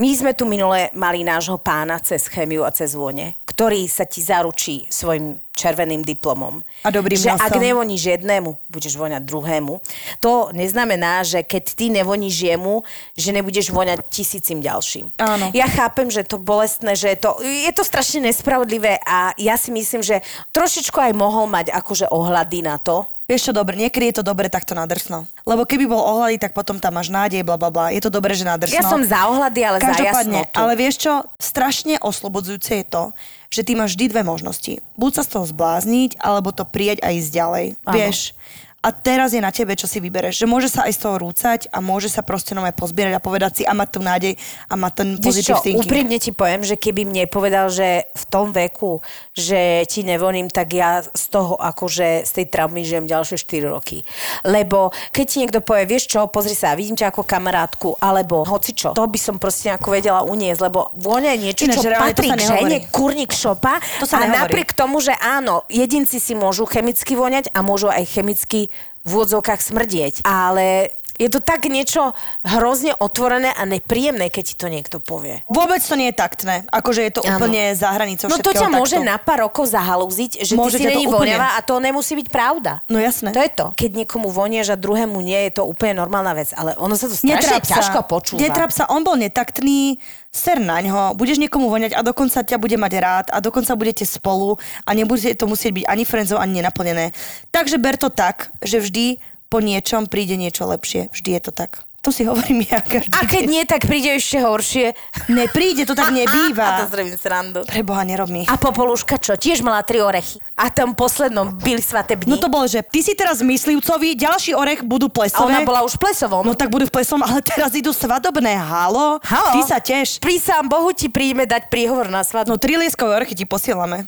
My sme tu minule mali nášho pána cez chemiu a cez vône, ktorý sa ti zaručí svojim červeným diplomom. A dobrým že ak nosom. nevoníš jednému, budeš voňať druhému. To neznamená, že keď ty nevoníš jemu, že nebudeš voňať tisícim ďalším. Áno. Ja chápem, že to bolestné, že je to, je to strašne nespravodlivé a ja si myslím, že trošičku aj mohol mať akože ohľady na to. Vieš čo, dobre, niekedy je to dobre takto nadrsno. Lebo keby bol ohľady, tak potom tam máš nádej, bla bla bla. Je to dobre, že nadrsno. Ja som za ohľady, ale za Každopádne, jasnotu. ale vieš čo, strašne oslobodzujúce je to, že ty máš vždy dve možnosti. Buď sa z toho zblázniť, alebo to prijať a ísť ďalej. Áno. Vieš? A teraz je na tebe, čo si vybereš. Že môže sa aj z toho rúcať a môže sa proste nové pozbierať a povedať si a mať tú nádej a mať ten pozitív thinking. úprimne ti poviem, že keby mne povedal, že v tom veku, že ti nevoním, tak ja z toho akože z tej traumy žijem ďalšie 4 roky. Lebo keď ti niekto povie, vieš čo, pozri sa, vidím ťa ako kamarátku, alebo hoci čo, to by som proste ako vedela uniesť, lebo vôňa je niečo, Ináč, čo to patrí k žene, kurník šopa To sa a nehovorí. napriek tomu, že áno, jedinci si môžu chemicky voňať a môžu aj chemicky v úvodzovkách smrdieť. Ale Je to tak niečo hrozne otvorené a nepríjemné, keď ti to niekto povie. Vôbec to nie je taktné. Akože je to Áno. úplne za hranicou No to ťa môže takto. na pár rokov zahalúziť, že Môže ty si není voňavá a to nemusí byť pravda. No jasné. To je to. Keď niekomu vonieš a druhému nie, je to úplne normálna vec, ale ono sa to strašne Netráp sa. ťažko počúva. Netráp sa, on bol netaktný, ser na ňo, budeš niekomu voňať a dokonca ťa bude mať rád a dokonca budete spolu a nebude to musieť byť ani frenzov, ani nenaplnené. Takže ber to tak, že vždy po niečom príde niečo lepšie. Vždy je to tak. To si hovorím ja každý A keď nie, tak príde ešte horšie. Nepríde, to tak A to nebýva. zrobím srandu. Preboha, nerob mi. A Popoluška čo? Tiež mala tri orechy. A tam poslednom byli svatební. No to bolo, že ty si teraz myslivcovi, ďalší orech budú a plesové. ona bola už plesovom. No tak budú v plesom, ale teraz idú svadobné. Halo? Halo? Ty sa tiež. Pri sám Bohu ti príjme dať príhovor na svadbu. No tri lieskové orechy ti posielame.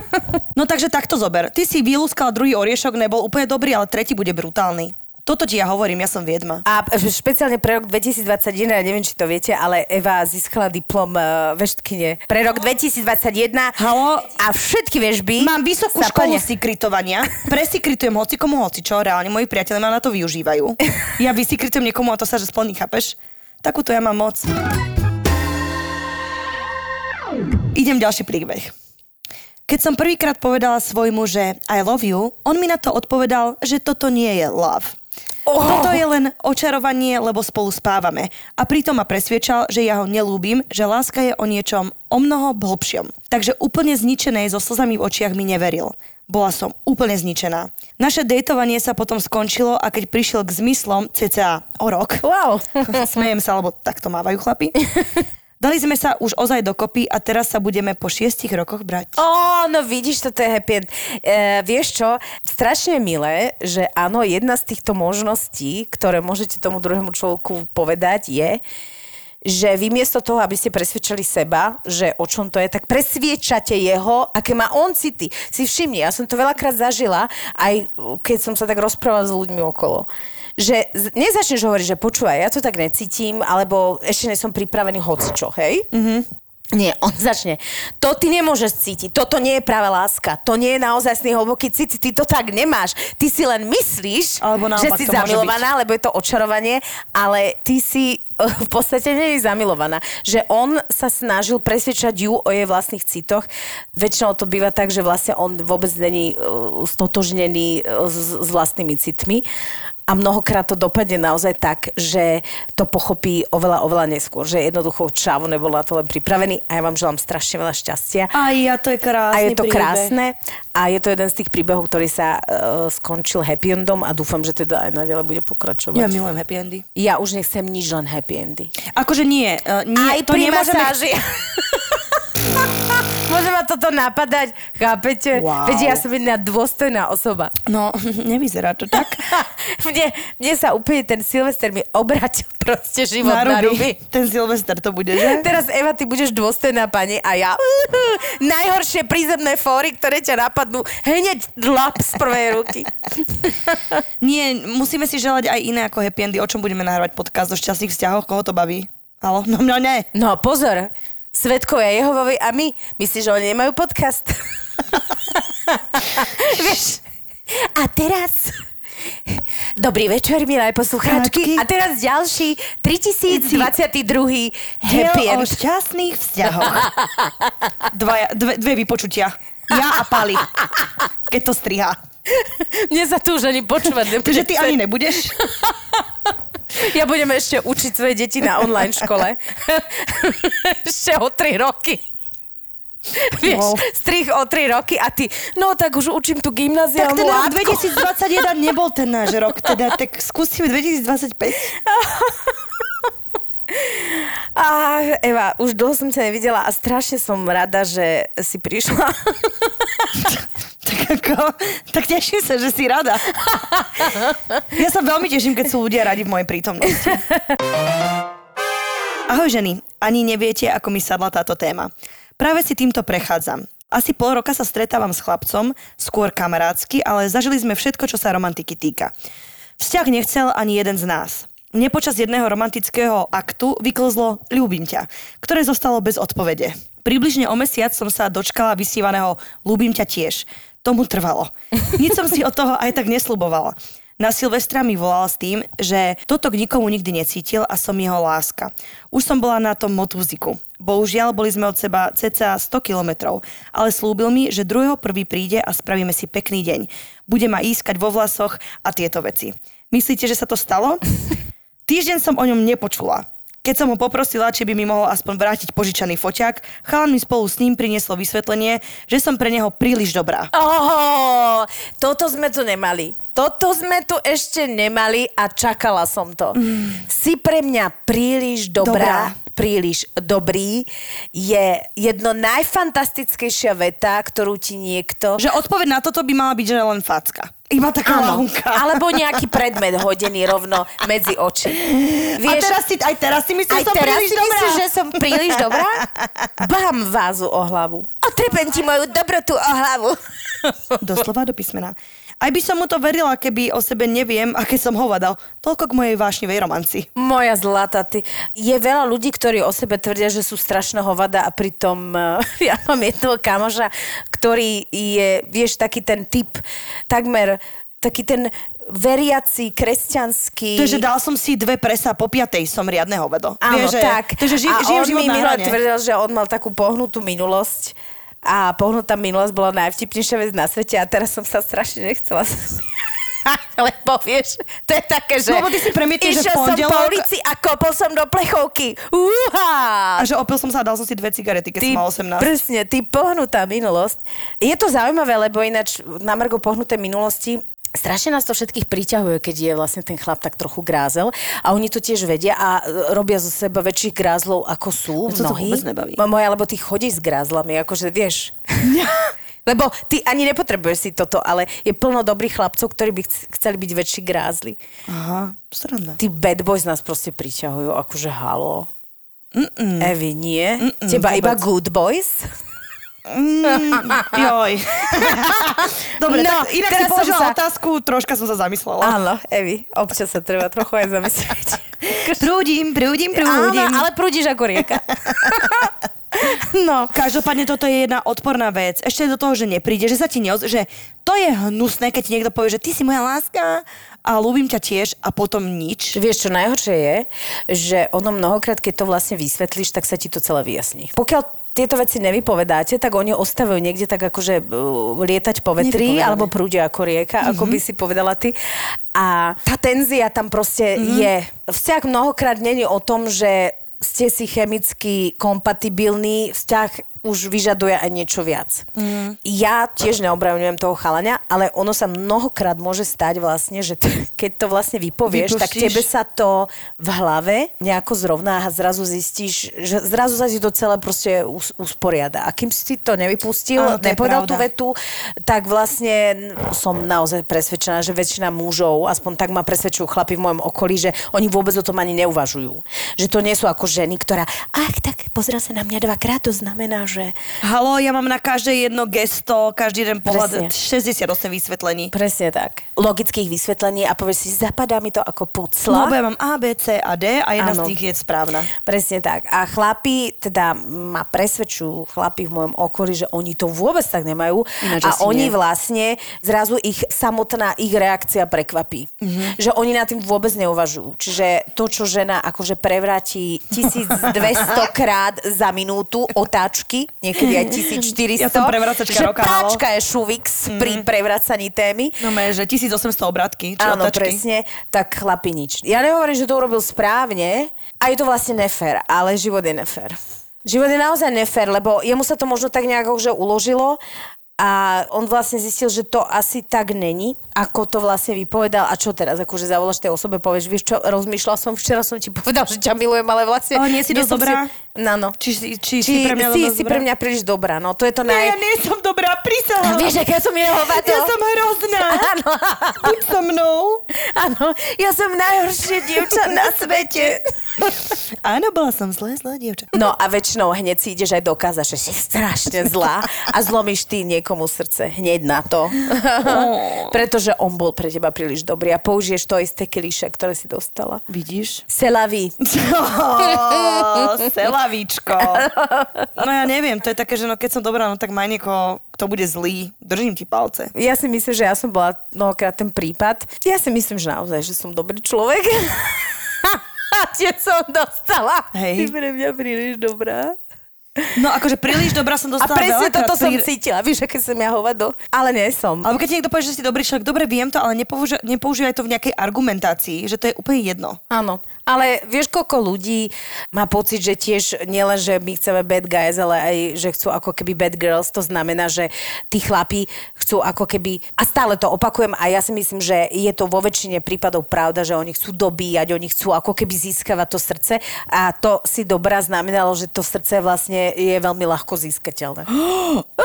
no takže takto zober. Ty si vylúskal druhý oriešok, nebol úplne dobrý, ale tretí bude brutálny. Toto ti ja hovorím, ja som viedma. A špeciálne pre rok 2021, ja neviem, či to viete, ale Eva získala diplom uh, veštkyne pre rok 2021. Halo? A všetky väžby Mám vysokú školu plnia. sikritovania, presikritujem hoci komu hoci čo, reálne moji priatelia ma na to využívajú. Ja vysikritujem niekomu a to sa že splní, chápeš? Takúto ja mám moc. Idem ďalší príbeh. Keď som prvýkrát povedala svojmu, že I love you, on mi na to odpovedal, že toto nie je love. Oh. Toto je len očarovanie, lebo spolu spávame. A pritom ma presviečal, že ja ho nelúbim, že láska je o niečom o mnoho hlbšom. Takže úplne zničenej so slzami v očiach mi neveril. Bola som úplne zničená. Naše dejtovanie sa potom skončilo a keď prišiel k zmyslom cca o rok, Wow. smejem sa, lebo takto mávajú chlapi, dali sme sa už ozaj dokopy a teraz sa budeme po šiestich rokoch brať. Ó, no vidíš, toto je happy end. E, vieš čo, strašne milé, že áno, jedna z týchto možností, ktoré môžete tomu druhému človeku povedať, je, že vy miesto toho, aby ste presvedčali seba, že o čom to je, tak presviečate jeho, aké má on city. Si všimni, ja som to veľakrát zažila, aj keď som sa tak rozprávala s ľuďmi okolo. Že nezačneš hovoriť, že počúvaj, ja to tak necítim, alebo ešte nie som pripravený hocičo, hej? Mm-hmm. Nie, on začne. To ty nemôžeš cítiť, toto nie je práve láska, to nie je naozaj hlboký cit, ty to tak nemáš. Ty si len myslíš, Alebo že si zamilovaná, lebo je to očarovanie, ale ty si eh, v podstate nie je zamilovaná. Že on sa snažil presvedčať ju o jej vlastných citoch. Väčšinou to býva tak, že vlastne on vôbec není eh, stotožnený eh, s, s vlastnými citmi. A mnohokrát to dopadne naozaj tak, že to pochopí oveľa, oveľa neskôr. Že jednoducho čavo nebol na to len pripravený a ja vám želám strašne veľa šťastia. Aj ja, to je krásny A je to príbeh. krásne a je to jeden z tých príbehov, ktorý sa uh, skončil happy endom a dúfam, že teda aj naďalej bude pokračovať. Ja milujem happy endy. ja už nechcem nič, len happy endy. Akože nie, uh, nie aj to pri nemôžeme... masáži. Môže ma toto napadať, chápete? Wow. Veď ja som jedna dôstojná osoba. No, nevyzerá to tak. mne, mne sa úplne ten Silvester mi obratil proste život na, Na ruby. ruby. Ten Silvester to bude, že? Teraz Eva, ty budeš dôstojná pani a ja najhoršie prízemné fóry, ktoré ťa napadnú hneď dlap z prvej ruky. Nie, musíme si želať aj iné ako happy endy. O čom budeme nahrávať podcast o šťastných vzťahoch? Koho to baví? Halo? No mňa ne. No pozor, Svetkovia Jehovovi a my, myslíš, že oni nemajú podcast? Vieš? A teraz... Dobrý večer, milé poslucháčky. Cháčky. A teraz ďalší 3022. Happy Diel o End. šťastných vzťahoch. Dvaja, dve, dve vypočutia. Ja a Pali. Keď to striha. Mne sa tu už ani počúvať nebude. Takže ty ani nebudeš? Ja budem ešte učiť svoje deti na online škole. ešte o 3 roky. Vieš, Wow. strich o 3 roky a ty, no tak už učím tú Tak gymnaziálnu teda rok látku. 2021 nebol ten náš rok. Teda tak skúsime 2025. A Eva, už dlho som ťa nevidela a strašne som rada, že si prišla. Tak ako, tak teším sa, že si rada. Ja sa veľmi teším, keď sú ľudia radi v mojej prítomnosti. Ahoj ženy, ani neviete, ako mi sadla táto téma. Práve si týmto prechádzam. Asi pol roka sa stretávam s chlapcom, skôr kamarátsky, ale zažili sme všetko, čo sa romantiky týka. Vzťah nechcel ani jeden z nás. Mne počas jedného romantického aktu vyklzlo ľúbim ťa, ktoré zostalo bez odpovede. Približne o mesiac som sa dočkala vysívaného ľúbim ťa tiež. Tomu trvalo. Nič som si od toho aj tak nesľubovala. Na Silvestra mi volal s tým, že toto k nikomu nikdy necítil a som jeho láska. Už som bola na tom motúziku. Bohužiaľ, boli sme od seba cca 100 kilometrov, ale slúbil mi, že druhého prvý príde a spravíme si pekný deň. Bude ma ískať vo vlasoch a tieto veci. Myslíte, že sa to stalo? Týždeň som o ňom nepočula. Keď som ho poprosila, či by mi mohol aspoň vrátiť požičaný foťák, chalan mi spolu s ním prinieslo vysvetlenie, že som pre neho príliš dobrá. Oho, toto sme tu nemali. Toto sme tu ešte nemali a čakala som to. Mm. Si pre mňa príliš dobrá, Dobrá. príliš dobrý. Je jedno najfantastickejšia veta, ktorú ti niekto... Že odpoveď na toto by mala byť, že len facka. Iba taká Áno, alebo nejaký predmet hodený rovno medzi oči. A teraz si, aj teraz si myslíš, aj že som teraz príliš si dobrá? myslíš, že som príliš dobrá? Bám vázu o hlavu. Otrepem ti moju dobrotu o hlavu. Doslova do písmena. Aj by som mu to verila, keby o sebe neviem, aké som hovadal. Toľko k mojej vášnivej romanci. Moja zlata, ty. Je veľa ľudí, ktorí o sebe tvrdia, že sú strašná hovada a pritom eh, ja mám jedného kamoša, ktorý je, vieš, taký ten typ, takmer taký ten veriaci, kresťanský. To je, že dal som si dve presa po piatej, som riadne hovedo. Áno, Vieš, tak. To, že ži, a žijem on mi minule tvrdil, že on mal takú pohnutú minulosť a pohnutá minulosť bola najvtipnejšia vec na svete a teraz som sa strašne nechcela Lebo vieš, to je také, že... No, ty si premietneš, že v Išiel som po pondelok- ulici a kopol som do plechovky. Uha! A že opil som sa a dal som si dve cigarety, keď som mal 18. Presne, ty pohnutá minulosť. Je to zaujímavé, lebo ináč na Margo pohnuté minulosti Strašne nás to všetkých priťahuje, keď je vlastne ten chlap tak trochu grázel a oni to tiež vedia a e, robia zo seba väčších grázlov ako sú Mňa to mnohí. vôbec nebaví. Mo- Moja, lebo ty chodíš s grázlami, akože vieš. lebo ty ani nepotrebuješ si toto, ale je plno dobrých chlapcov, ktorí by chc- chceli byť väčší grázli. Aha, sranda. Tí bad boys nás proste priťahujú, akože halo. Mm-mm. Evi, nie? Mm-mm, Teba vôbec. iba good boys? Joj. Dobre, No, tak inak si položila sa- otázku, troška som sa zamyslela. Áno, Evi, občas sa treba trochu aj zamyslieť. Prúdim, prúdim, Áno, prúdim. ale prúdiš ako rieka. no. Každopádne toto je jedna odporná vec. Ešte do toho, že nepríde, že sa ti neoz... že to je hnusné, keď ti niekto povie, že ty si moja láska a ľúbim ťa tiež a potom nič. Vieš, čo najhoršie je, že ono mnohokrát, keď to vlastne vysvetlíš, tak sa ti to celé vyjasní. Pokiaľ tieto veci nevypovedáte, tak oni ostávajú niekde tak akože uh, lietať po vetri, alebo prúdia ako rieka, mm-hmm. ako by si povedala ty. A tá tenzia tam proste mm-hmm. je. Vzťah mnohokrát není o tom, že ste si chemicky kompatibilní, vzťah už vyžaduje aj niečo viac. Mm. Ja tiež neobraňujem toho chalania, ale ono sa mnohokrát môže stať vlastne, že t- keď to vlastne vypovieš, tak Vypustíš. tebe sa to v hlave nejako zrovná a zrazu zistíš, že zrazu sa ti to celé proste us- usporiada. A kým si to nevypustil, Áno, to nepovedal tú vetu, tak vlastne som naozaj presvedčená, že väčšina mužov, aspoň tak ma presvedčujú chlapi v mojom okolí, že oni vôbec o tom ani neuvažujú. Že to nie sú ako ženy, ktorá, ach, tak pozrel sa na mňa dvakrát, to znamená, že... Halo, ja mám na každé jedno gesto, každý jeden pohľad Presne. 68 vysvetlení. Presne tak. Logických vysvetlení a povieš si, zapadá mi to ako pucla. No, lebo ja mám A, B, C a D a jedna Áno. z nich je správna. Presne tak. A chlapi, teda ma presvedčujú chlapi v mojom okolí, že oni to vôbec tak nemajú. Ináč a oni nie. vlastne, zrazu ich samotná ich reakcia prekvapí. Mhm. Mm-hmm. Že oni na tým vôbec neuvažujú. Čiže to, čo žena akože prevráti 1200 krát za minútu otáčky, niekedy aj 1400. Ja som prevracačka že roka, práčka je šuvix mm-hmm. pri prevracaní témy. No, me, že 1800 obratky, či Áno, otáčky. presne, tak chlapi nič. Ja nehovorím, že to urobil správne a je to vlastne nefér, ale život je nefér. Život je naozaj nefér, lebo jemu sa to možno tak nejako že uložilo a on vlastne zistil, že to asi tak není, ako to vlastne vypovedal. A čo teraz? Akože zavoláš tej osobe, povieš, vieš čo, rozmýšľal som, včera som ti povedal, že ťa milujem, ale vlastne... Ale nie si dosť dobrá? No, no. Či, si- či, Či, si pre mňa si, si pre mňa príliš dobrá, no to je to naj... ja nie som dobrá, prisahám. Vieš, ja som jeho vato? Ja som hrozná. Áno. Buď so mnou. Áno, ja som najhoršie dievča na svete. Áno, bola som zlé, zlé dievča. No a väčšinou hneď si ideš aj dokázať, že si strašne zlá a zlomíš ty niekomu srdce hneď na to. Pretože on bol pre teba príliš dobrý a použiješ to isté kliše, ktoré si dostala. Vidíš? Selaví. Oh, selavíčko. No ja neviem, to je také, že no keď som dobrá, no tak maj niekoho, kto bude zlý. Držím ti palce. Ja si myslím, že ja som bola mnohokrát ten prípad. Ja si myslím, že naozaj, že som dobrý človek. Tie som dostala. Hej. Ty pre mňa príliš dobrá. No akože príliš dobrá som A dostala presne veľakrát toto som pri- cítila. Víš, aké som ja hovado? Ale nie som. Alebo keď niekto povie, že si dobrý človek, dobre, viem to, ale nepouži- nepoužívaj to v nejakej argumentácii, že to je úplne jedno. Áno, ale vieš, koľko ľudí má pocit, že tiež nielen, že my chceme bad guys, ale aj, že chcú ako keby bad girls, to znamená, že tí chlapi chcú ako keby, a stále to opakujem a ja si myslím, že je to vo väčšine prípadov pravda, že oni chcú dobíjať, oni chcú ako keby získavať to srdce a to si dobrá znamenalo, že to srdce vlastne je veľmi ľahko získateľné.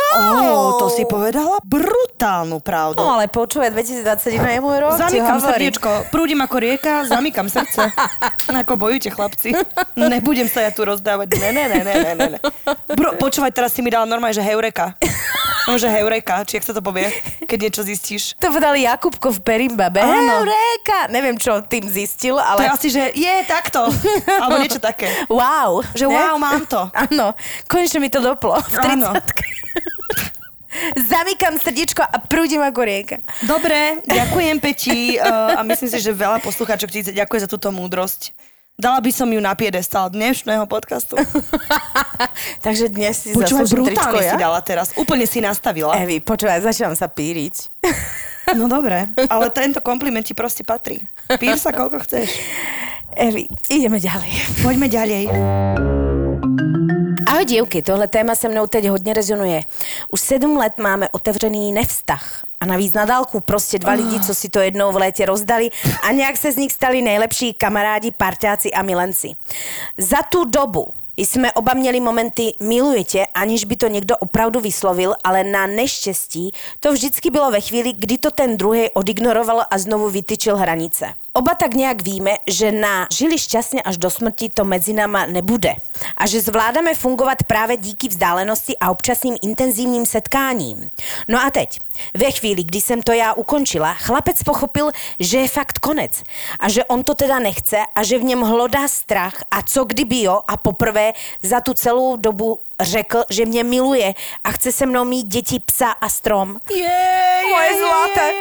Oh, to si povedala brutálnu pravdu. No ale počúvaj, 2021 je môj rok, Zamykam srdiečko, prúdim ako rieka, zamykam srdce. Ako bojujte, chlapci. Nebudem sa ja tu rozdávať. Ne, ne, ne, ne, ne, ne, ne. Bro, počúvaj, teraz si mi dala normálne, že heureka. No, že heureka, či jak sa to povie, keď niečo zistíš. To povedal Jakubko v Perimbabe. Áno. Eureka! Neviem, čo tým zistil, To ale... je asi, že je takto. Alebo niečo také. Wow. Že wow, mám to. Áno, konečne mi to doplo v 30 Áno. Zamykam srdiečko a prúdim ako rieka. Dobre, ďakujem Peti uh, a myslím si, že veľa poslucháčok ti ďakuje za túto múdrosť. Dala by som ju na piedestal dnešného podcastu. Takže dnes si Počúvaj, zaslúžim tričko ja? si dala teraz. Úplne si nastavila. Evi, počúvaj, začínam sa píriť. No dobre, ale tento kompliment ti proste patrí. Pír sa koľko chceš. Evi, ideme ďalej. Poďme ďalej. Ahoj dievky, tohle téma se mnou teď hodně rezonuje. Už sedm let máme otevřený nevztah. A navíc na dálku prostě dva lidi, co si to jednou v létě rozdali a nějak se z nich stali nejlepší kamarádi, parťáci a milenci. Za tu dobu jsme oba měli momenty miluje tě, aniž by to někdo opravdu vyslovil, ale na neštěstí to vždycky bylo ve chvíli, kdy to ten druhý odignoroval a znovu vytyčil hranice. Oba tak nějak víme, že na žili šťastně až do smrti to mezi náma nebude. A že zvládáme fungovat právě díky vzdálenosti a občasným intenzivním setkáním. No a teď, ve chvíli, kdy jsem to já ukončila, chlapec pochopil, že je fakt konec. A že on to teda nechce a že v něm hlodá strach a co kdyby jo a poprvé za tu celou dobu řekl, že mě miluje a chce se mnou mít děti, psa a strom. Jej, Moje zlaté.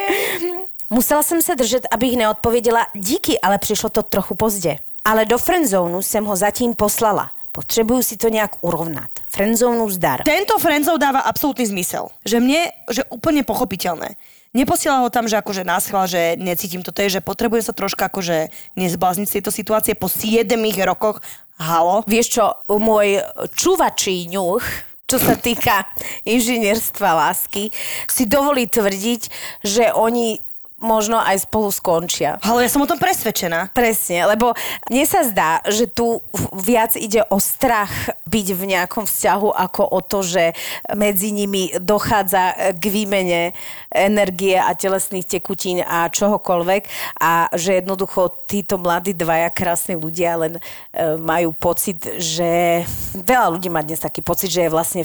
Musela jsem se držet, abych neodpověděla díky, ale přišlo to trochu pozdě. Ale do friendzónu jsem ho zatím poslala. Potřebuju si to nějak urovnat. Friendzónu zdar. Tento Frenzov dáva absolútny zmysel. Že mne, že úplne pochopiteľné. Neposiela ho tam, že akože náschval, že necítim to, to je, že potrebujem sa troška akože nezblázniť z tejto situácie po 7 rokoch. Halo? Vieš čo, môj čuvačí ňuch, čo sa týka inžinierstva lásky, si dovolí tvrdiť, že oni možno aj spolu skončia. Halo, ja som o tom presvedčená. Presne, lebo mne sa zdá, že tu viac ide o strach byť v nejakom vzťahu ako o to, že medzi nimi dochádza k výmene energie a telesných tekutín a čohokoľvek a že jednoducho títo mladí dvaja krásni ľudia len e, majú pocit, že veľa ľudí má dnes taký pocit, že je vlastne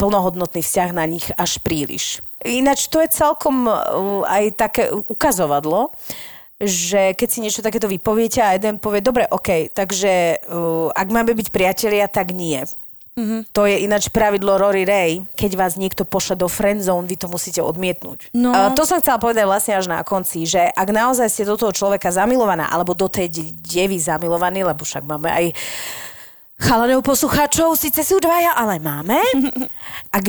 plnohodnotný vzťah na nich až príliš. Ináč to je celkom uh, aj také ukazovadlo, že keď si niečo takéto vypoviete a jeden povie, dobre, OK, takže uh, ak máme byť priatelia, tak nie. Mm-hmm. To je ináč pravidlo Rory Ray. Keď vás niekto pošle do friendzone, vy to musíte odmietnúť. No. Uh, to som chcela povedať vlastne až na konci, že ak naozaj ste do toho človeka zamilovaná, alebo do tej de- devy zamilovaní, lebo však máme aj chalanov poslucháčov, síce sú dvaja, ale máme. Ak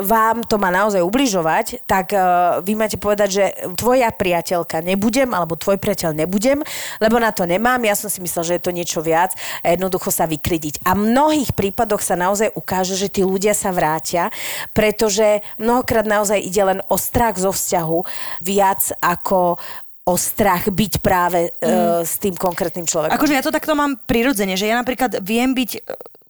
vám to má naozaj ubližovať, tak uh, vy máte povedať, že tvoja priateľka nebudem, alebo tvoj priateľ nebudem, lebo na to nemám. Ja som si myslel, že je to niečo viac a jednoducho sa vykrydiť. A v mnohých prípadoch sa naozaj ukáže, že tí ľudia sa vrátia, pretože mnohokrát naozaj ide len o strach zo vzťahu viac ako o strach byť práve mm. uh, s tým konkrétnym človekom. Akože ja to takto mám prirodzene, že ja napríklad viem byť e,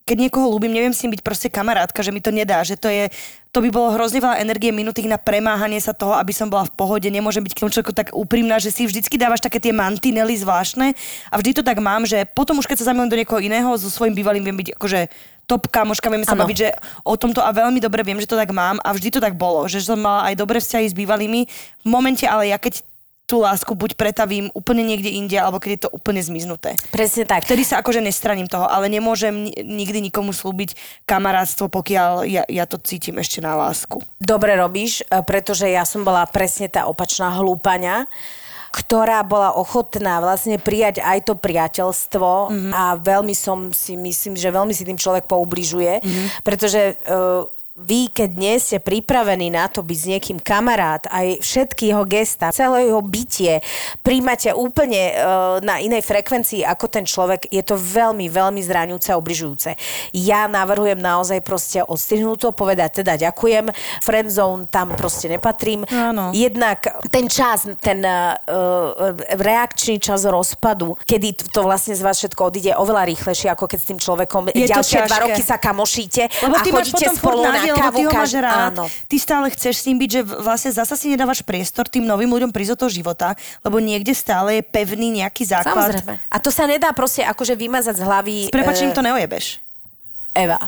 keď niekoho ľúbim, neviem s ním byť proste kamarátka, že mi to nedá, že to je, to by bolo hrozne veľa energie minutých na premáhanie sa toho, aby som bola v pohode, nemôžem byť k tomu človeku tak úprimná, že si vždycky dávaš také tie mantinely zvláštne a vždy to tak mám, že potom už keď sa zamilujem do niekoho iného, so svojím bývalým viem byť akože top kamoška, vieme sa Áno. baviť, že o tomto a veľmi dobre viem, že to tak mám a vždy to tak bolo, že som mala aj dobré vzťahy s bývalými v momente, ale ja keď tú lásku buď pretavím úplne niekde inde, alebo keď je to úplne zmiznuté. Presne tak. Vtedy sa akože nestraním toho, ale nemôžem ni- nikdy nikomu slúbiť kamarátstvo, pokiaľ ja, ja to cítim ešte na lásku. Dobre robíš, e, pretože ja som bola presne tá opačná hlúpaňa, ktorá bola ochotná vlastne prijať aj to priateľstvo mm-hmm. a veľmi som si, myslím, že veľmi si tým človek poubližuje, mm-hmm. pretože uh, vy, keď nie ste pripravení na to byť s niekým kamarát, aj všetky jeho gesta, celé jeho bytie, príjmate úplne uh, na inej frekvencii ako ten človek, je to veľmi, veľmi zraňujúce a ubližujúce. Ja navrhujem naozaj proste odstrihnúť to, povedať teda ďakujem, friendzone tam proste nepatrím. Áno. Jednak ten čas, ten uh, reakčný čas rozpadu, kedy to vlastne z vás všetko odíde oveľa rýchlejšie, ako keď s tým človekom Je ďalšie dva roky sa kamošíte Lebo a chodíte spolu na lebo kávu. ty ho máš rád. Áno. Ty stále chceš s ním byť, že vlastne zasa si nedávaš priestor tým novým ľuďom prísť do toho života, lebo niekde stále je pevný nejaký základ. Samozrejme. A to sa nedá proste akože vymazať z hlavy. S prepačením eh, to neojebeš. Eva.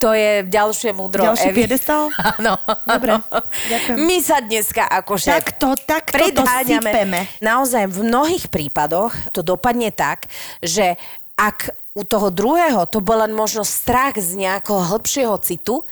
To je ďalšie múdro Ďalší Evy. piedestal? Áno. Dobre, ďakujem. My sa dneska akože... Takto, takto to Predháňame. sypeme. Naozaj v mnohých prípadoch to dopadne tak, že ak u toho druhého to bol len možno strach z nejakého hĺbšieho citu,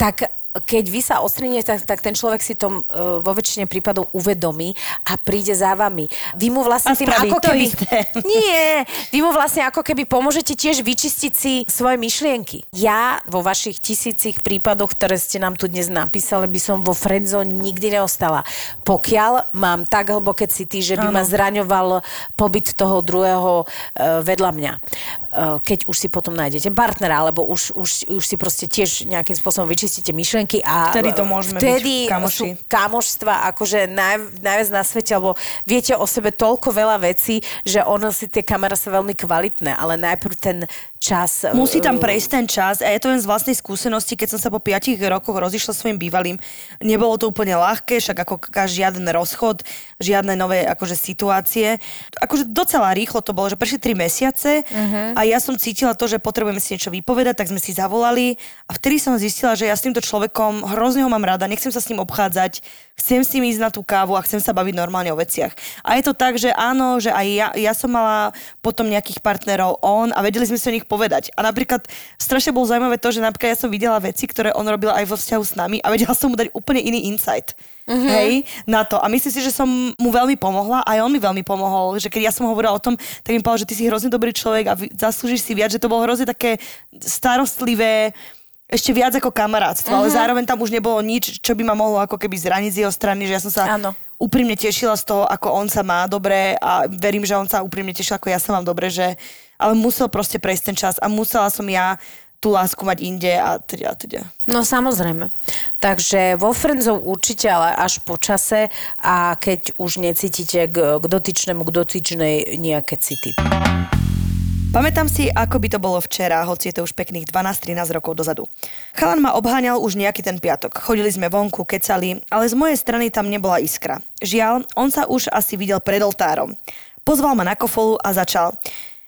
tak keď vy sa ostrinete, tak, tak ten človek si to uh, vo väčšine prípadov uvedomí a príde za vami. Vy mu vlastne A tým ako keby... Nie, vy mu vlastne ako keby pomôžete tiež vyčistiť si svoje myšlienky. Ja vo vašich tisícich prípadoch, ktoré ste nám tu dnes napísali, by som vo friendzone nikdy neostala. Pokiaľ mám tak hlboké city, že by ma zraňoval pobyt toho druhého e, vedľa mňa. E, keď už si potom nájdete partnera, alebo už, už, už si proste tiež nejakým spôsobom vyčistíte myšlienky a Vtedy to môžeme vtedy byť kamoši. sú kamošstva akože naj, najviac na svete, lebo viete o sebe toľko veľa vecí, že ono si tie kamera sú veľmi kvalitné, ale najprv ten čas... Musí tam uh, prejsť ten čas a je to len z vlastnej skúsenosti, keď som sa po 5 rokoch rozišla svojim bývalým. Nebolo to úplne ľahké, však ako žiaden rozchod, žiadne nové akože situácie. Akože docela rýchlo to bolo, že prešli 3 mesiace Mhm. a ja som cítila to, že potrebujeme si niečo vypovedať, tak sme si zavolali a vtedy som zistila, že ja s týmto človekom hrozne ho mám rada, nechcem sa s ním obchádzať, chcem s ním ísť na tú kávu a chcem sa baviť normálne o veciach. A je to tak, že áno, že aj ja, ja som mala potom nejakých partnerov on a vedeli sme si o nich povedať. A napríklad strašne bolo zaujímavé to, že napríklad ja som videla veci, ktoré on robil aj vo vzťahu s nami a vedela som mu dať úplne iný insight. Mm-hmm. Hej, na to. A myslím si, že som mu veľmi pomohla, aj on mi veľmi pomohol, že keď ja som hovorila o tom, tak mi povedal, že ty si hrozne dobrý človek a zaslúžiš si viac, že to bolo hrozne také starostlivé, ešte viac ako kamarátstvo, ale zároveň tam už nebolo nič, čo by ma mohlo ako keby zraniť z jeho strany, že ja som sa Áno. úprimne tešila z toho, ako on sa má dobre a verím, že on sa úprimne tešil, ako ja sa mám dobre, že ale musel proste prejsť ten čas a musela som ja tú lásku mať inde a teda a teda. No samozrejme. Takže vo friendzov určite, ale až po čase a keď už necítite k, k dotyčnému, k dotyčnej nejaké city. Pamätám si, ako by to bolo včera, hoci je to už pekných 12-13 rokov dozadu. Chalan ma obháňal už nejaký ten piatok. Chodili sme vonku, kecali, ale z mojej strany tam nebola iskra. Žiaľ, on sa už asi videl pred oltárom. Pozval ma na kofolu a začal.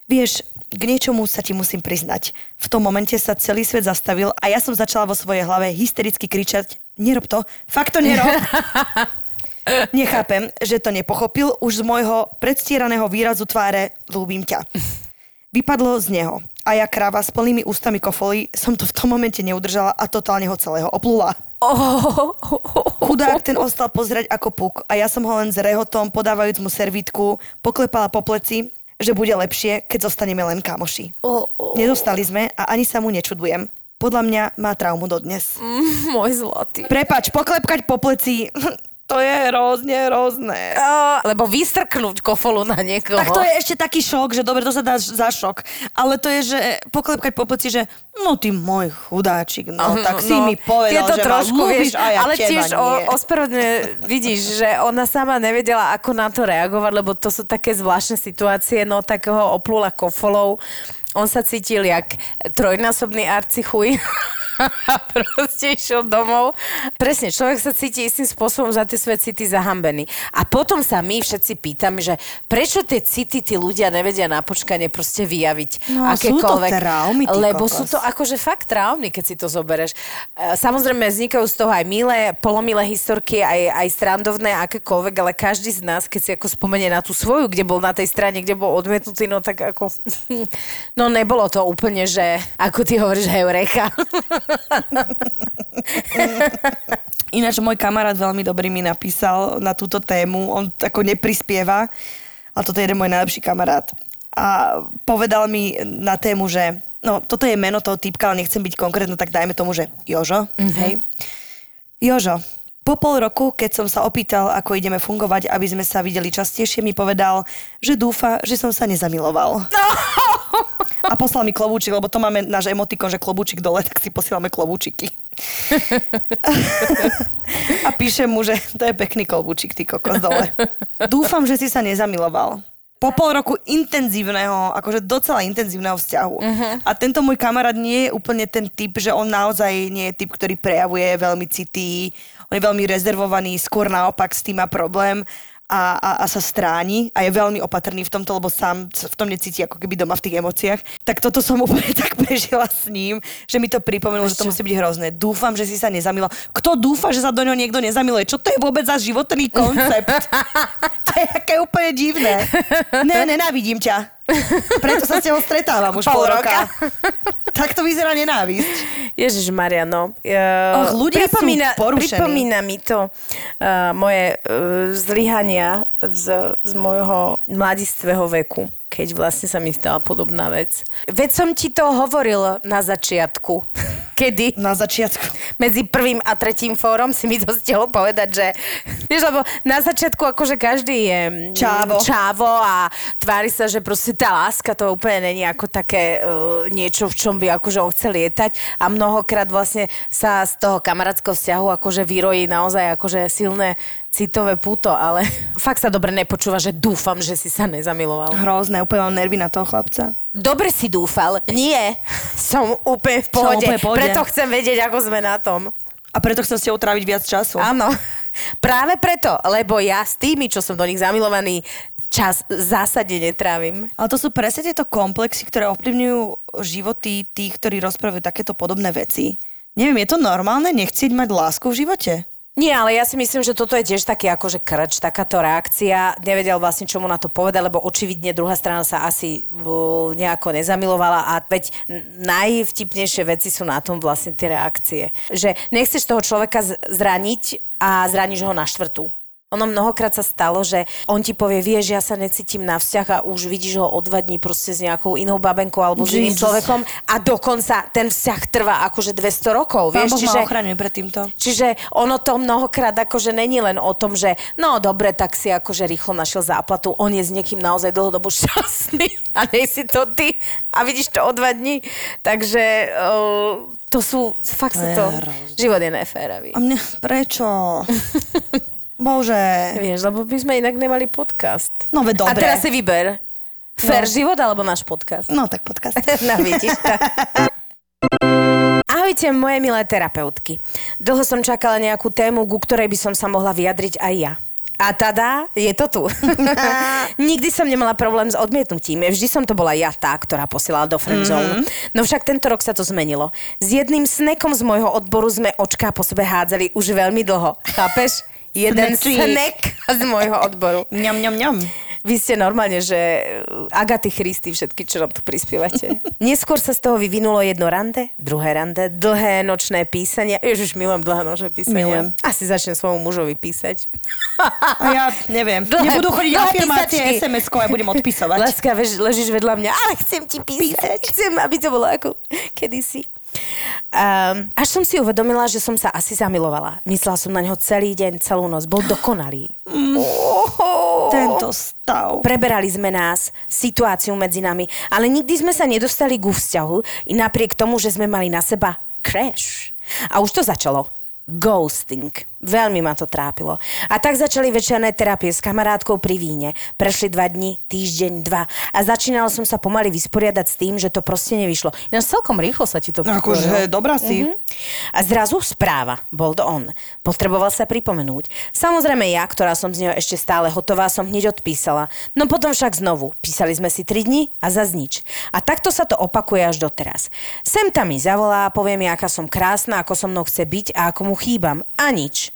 Vieš, k niečomu sa ti musím priznať. V tom momente sa celý svet zastavil a ja som začala vo svojej hlave hystericky kričať Nerob to, fakt to nerob. Nechápem, že to nepochopil už z môjho predstieraného výrazu tváre ľúbim ťa. Vypadlo z neho. A ja kráva s plnými ústami kofoly som to v tom momente neudržala a totálne ho celého oplula. Chudák ten ostal pozerať ako puk a ja som ho len s rehotom, podávajúc mu servítku, poklepala po pleci, že bude lepšie, keď zostaneme len kamoši. Nedostali sme a ani sa mu nečudujem. Podľa mňa má traumu dodnes. Môj zlatý. Prepač, poklepkať po pleci, to je hrozne, hrozné. Lebo vystrknúť kofolu na niekoho. Tak to je ešte taký šok, že dobre, to sa dá za šok. Ale to je, že poklepkať po pleci, že no ty môj chudáčik, no, tak si mi povedal, je to že trošku, ma vieš, a ja ale tiež o, ospravedlne vidíš, že ona sama nevedela, ako na to reagovať, lebo to sú také zvláštne situácie, no tak ho oplula kofolou. On sa cítil jak trojnásobný arcichuj. a proste išiel domov. Presne, človek sa cíti istým spôsobom za tie svoje city zahambený. A potom sa my všetci pýtame, že prečo tie city tí ľudia nevedia na počkanie proste vyjaviť. No, sú to akékoľvek. traumy, Lebo kokos. sú to akože fakt traumy, keď si to zoberieš. E, Samozrejme, vznikajú z toho aj milé, polomilé historky, aj, aj strandovné, akékoľvek, ale každý z nás, keď si ako spomenie na tú svoju, kde bol na tej strane, kde bol odmietnutý, no tak ako... No nebolo to úplne, že ako ty hovoríš, heureka. Ináč môj kamarát veľmi dobrý mi napísal na túto tému, on ako neprispieva, ale toto je jeden môj najlepší kamarát. A povedal mi na tému, že no toto je meno toho typka, ale nechcem byť konkrétno, tak dajme tomu, že Jožo, mm-hmm. hej. Jožo, po pol roku, keď som sa opýtal, ako ideme fungovať, aby sme sa videli častejšie, mi povedal, že dúfa, že som sa nezamiloval. No! A poslal mi klobúčik, lebo to máme náš emotikon, že klobúčik dole, tak si posielame klobúčiky. A píšem mu, že to je pekný klobúčik, ty kokos dole. Dúfam, že si sa nezamiloval. Po pol roku intenzívneho, akože docela intenzívneho vzťahu. Uh-huh. A tento môj kamarát nie je úplne ten typ, že on naozaj nie je typ, ktorý prejavuje veľmi citý, on je veľmi rezervovaný, skôr naopak s tým má problém a, a, a sa stráni a je veľmi opatrný v tomto, lebo sám v tom necíti ako keby doma v tých emóciách. Tak toto som úplne tak prežila s ním, že mi to pripomenulo, že to musí byť hrozné. Dúfam, že si sa nezamiloval. Kto dúfa, že sa do ňoho niekto nezamiluje? Čo to je vôbec za životný koncept? to je aké úplne divné. Ne, nenávidím ťa. Preto sa s tebou stretávam už pol, Pol roka. roka. tak to vyzerá nenávisť. Ježiš Maria, no. Uh, Och, ľudia sú porušení. Pripomína mi to uh, moje uh, zlyhania z, z môjho mladistvého veku keď vlastne sa mi stala podobná vec. Veď som ti to hovoril na začiatku. Kedy? Na začiatku. medzi prvým a tretím fórom si mi to stihol povedať, že vieš, lebo na začiatku akože každý je mm, Čávo. čávo a tvári sa, že proste tá láska to úplne není ako také uh, niečo, v čom by akože on chcel lietať a mnohokrát vlastne sa z toho kamarátského vzťahu akože vyrojí naozaj akože silné citové puto, ale fakt sa dobre nepočúva, že dúfam, že si sa nezamiloval. Hrozné, úplne mám nervy na toho chlapca. Dobre si dúfal. Nie. Som úplne v pohode. úplne v pohode. Preto chcem vedieť, ako sme na tom. A preto chcem s tebou tráviť viac času. Áno. Práve preto, lebo ja s tými, čo som do nich zamilovaný, čas zásadne netrávim. Ale to sú presne tieto komplexy, ktoré ovplyvňujú životy tých, ktorí rozprávajú takéto podobné veci. Neviem, je to normálne nechcieť mať lásku v živote? Nie, ale ja si myslím, že toto je tiež taký akože krč, takáto reakcia. Nevedel vlastne, čo mu na to povedať, lebo očividne druhá strana sa asi nejako nezamilovala a veď najvtipnejšie veci sú na tom vlastne tie reakcie. Že nechceš toho človeka zraniť a zraníš ho na štvrtú. Ono mnohokrát sa stalo, že on ti povie, vieš, ja sa necítim na vzťah a už vidíš ho o dva dní proste s nejakou inou babenkou alebo s iným človekom a dokonca ten vzťah trvá akože 200 rokov. Pán Vieš, Boh čiže... ma ochraňuje pred týmto. Čiže ono to mnohokrát akože není len o tom, že no dobre, tak si akože rýchlo našiel záplatu, on je s niekým naozaj dlhodobo šťastný a nej si to ty a vidíš to o dva dní. Takže uh, to sú, fakt To je to, hrozné. život je neféravý. A mne, prečo? Bože. Vieš, lebo by sme inak nemali podcast. No veď A dobre. teraz si vyber. Fair No. život alebo náš podcast? No tak podcast. No vidíš to. Ahojte, moje milé terapeutky. Dlho som čakala nejakú tému, ku ktorej by som sa mohla vyjadriť aj ja. A tada, je to tu. Nikdy som nemala problém s odmietnutím. Vždy som to bola ja tá, ktorá posielala do friendzone. Mm-hmm. No však tento rok sa to zmenilo. S jedným snekom z môjho odboru sme očká po sebe hádzali už veľmi dlho. Chápeš? Jeden snek z môjho odboru. ňam, ňam, ňam. Vy ste normálne, že uh, Agaty Christy, všetky, čo nám tu prispievate. Neskôr sa z toho vyvinulo jedno rande, druhé rande, dlhé nočné písania. Ježiš, milujem dlhé nočné písania. Milujem. Asi začnem svojmu mužovi písať. A ja neviem. Dlhé- Nebudú chodiť písačky. SMS-kov a budem odpisovať. Láska, vež, ležíš vedľa mňa, ale chcem ti písať. Chcem, aby to bolo ako kedysi. Um, až som si uvedomila, že som sa asi zamilovala. Myslela som na neho celý deň, celú noc. Bol dokonalý. Tento stav. Preberali sme nás, situáciu medzi nami, ale nikdy sme sa nedostali ku vzťahu napriek tomu, že sme mali na seba crash. A už to začalo. Ghosting. Veľmi ma to trápilo. A tak začali večerné terapie s kamarátkou pri víne. Prešli dva dni, týždeň, dva. A začínala som sa pomaly vysporiadať s tým, že to proste nevyšlo. Ináč celkom rýchlo sa ti to Akože, dobrá si. Mhm. A zrazu správa, bol to on. Potreboval sa pripomenúť. Samozrejme ja, ktorá som z neho ešte stále hotová, som hneď odpísala. No potom však znovu. Písali sme si tri dni a zas nič. A takto sa to opakuje až doteraz. Sem tam mi zavolá, povie mi, aká som krásna, ako so mnou chce byť a ako mu chýbam. A nič.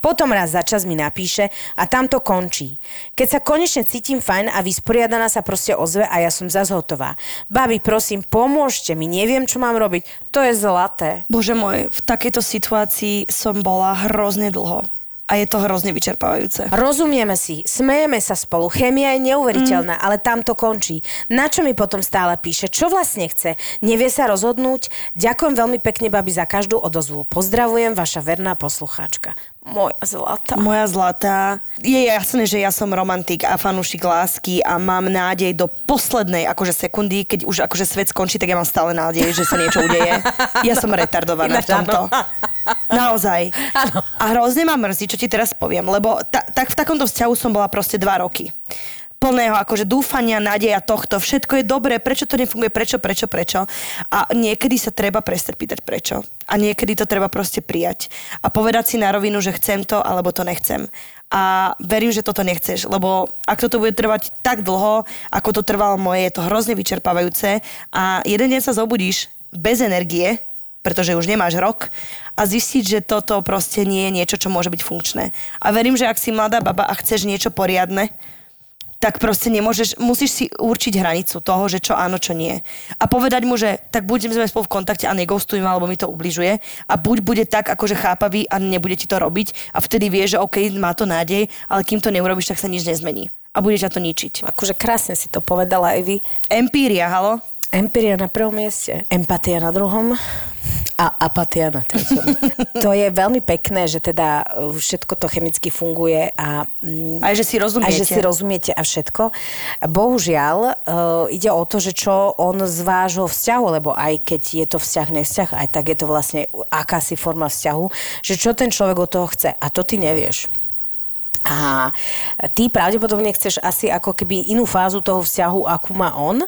Potom raz za čas mi napíše a tam to končí. Keď sa konečne cítim fajn a vysporiadaná sa proste ozve a ja som zas hotová. Babi, prosím, pomôžte mi, neviem, čo mám robiť. To je zlaté. Bože môj, v takejto situácii som bola hrozne dlho. A je to hrozne vyčerpávajúce. Rozumieme si, smejeme sa spolu, chémia je neuveriteľná, mm. ale tam to končí. Na čo mi potom stále píše? Čo vlastne chce? Nevie sa rozhodnúť? Ďakujem veľmi pekne, babi, za každú odozvu. Pozdravujem, vaša verná poslucháčka. Moja zlatá. Moja zlatá. Je jasné, že ja som romantik a fanúšik lásky a mám nádej do poslednej akože sekundy, keď už akože svet skončí, tak ja mám stále nádej, že sa niečo udeje. Ja som retardovaná v tomto. Naozaj. Áno. A hrozne ma mrzí, čo ti teraz poviem, lebo ta, tak v takomto vzťahu som bola proste dva roky plného akože dúfania, nádeja tohto, všetko je dobré, prečo to nefunguje, prečo, prečo, prečo. A niekedy sa treba prestať pýtať prečo. A niekedy to treba proste prijať. A povedať si na rovinu, že chcem to, alebo to nechcem. A verím, že toto nechceš, lebo ak toto bude trvať tak dlho, ako to trvalo moje, je to hrozne vyčerpávajúce a jeden deň sa zobudíš bez energie, pretože už nemáš rok a zistiť, že toto proste nie je niečo, čo môže byť funkčné. A verím, že ak si mladá baba a chceš niečo poriadne, tak proste nemôžeš, musíš si určiť hranicu toho, že čo áno, čo nie. A povedať mu, že tak budeme sme spolu v kontakte a negostujme, alebo mi to ubližuje. A buď bude tak akože chápavý a nebude ti to robiť a vtedy vie, že OK, má to nádej, ale kým to neurobiš, tak sa nič nezmení. A budeš ťa to ničiť. Akože krásne si to povedala aj vy. Empíria, halo? Empiria na prvom mieste, empatia na druhom a apatia na treťom. to je veľmi pekné, že teda uh, všetko to chemicky funguje a, mm, Aj že si rozumiete. a že si rozumiete a všetko. Bohužiaľ, uh, ide o to, že čo on z vášho vzťahu, lebo aj keď je to vzťah, nevzťah, aj tak je to vlastne akási forma vzťahu, že čo ten človek od toho chce. A to ty nevieš. A ty pravdepodobne chceš asi ako keby inú fázu toho vzťahu, akú má on,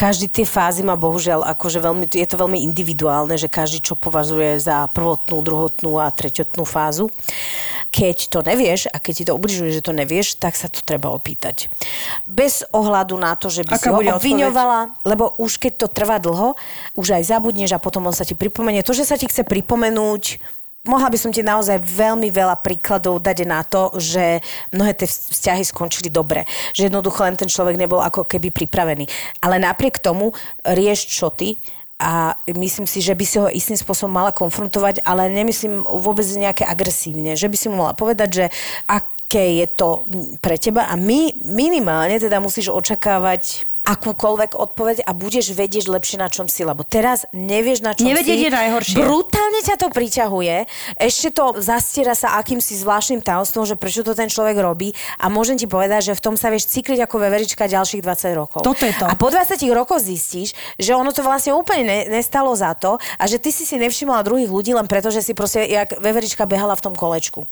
každý tie fázy má bohužiaľ akože veľmi, je to veľmi individuálne, že každý čo považuje za prvotnú, druhotnú a treťotnú fázu. Keď to nevieš a keď ti to ubližuje, že to nevieš, tak sa to treba opýtať. Bez ohľadu na to, že by Aká si ho obviňovala, lebo už keď to trvá dlho, už aj zabudneš a potom on sa ti pripomenie. To, že sa ti chce pripomenúť, Mohla by som ti naozaj veľmi veľa príkladov dať na to, že mnohé tie vzťahy skončili dobre. Že jednoducho len ten človek nebol ako keby pripravený. Ale napriek tomu rieš čo ty a myslím si, že by si ho istým spôsobom mala konfrontovať, ale nemyslím vôbec nejaké agresívne. Že by si mu mala povedať, že aké je to pre teba a my minimálne teda musíš očakávať akúkoľvek odpoveď a budeš vedieť lepšie na čom si, lebo teraz nevieš na čom Nevedieť si. je najhoršie. Brutálne ťa to priťahuje, ešte to zastiera sa akýmsi zvláštnym tajomstvom, že prečo to ten človek robí a môžem ti povedať, že v tom sa vieš cykliť ako veverička ďalších 20 rokov. Toto je to. A po 20 rokoch zistíš, že ono to vlastne úplne ne, nestalo za to a že ty si si nevšimla druhých ľudí len preto, že si proste jak veverička behala v tom kolečku.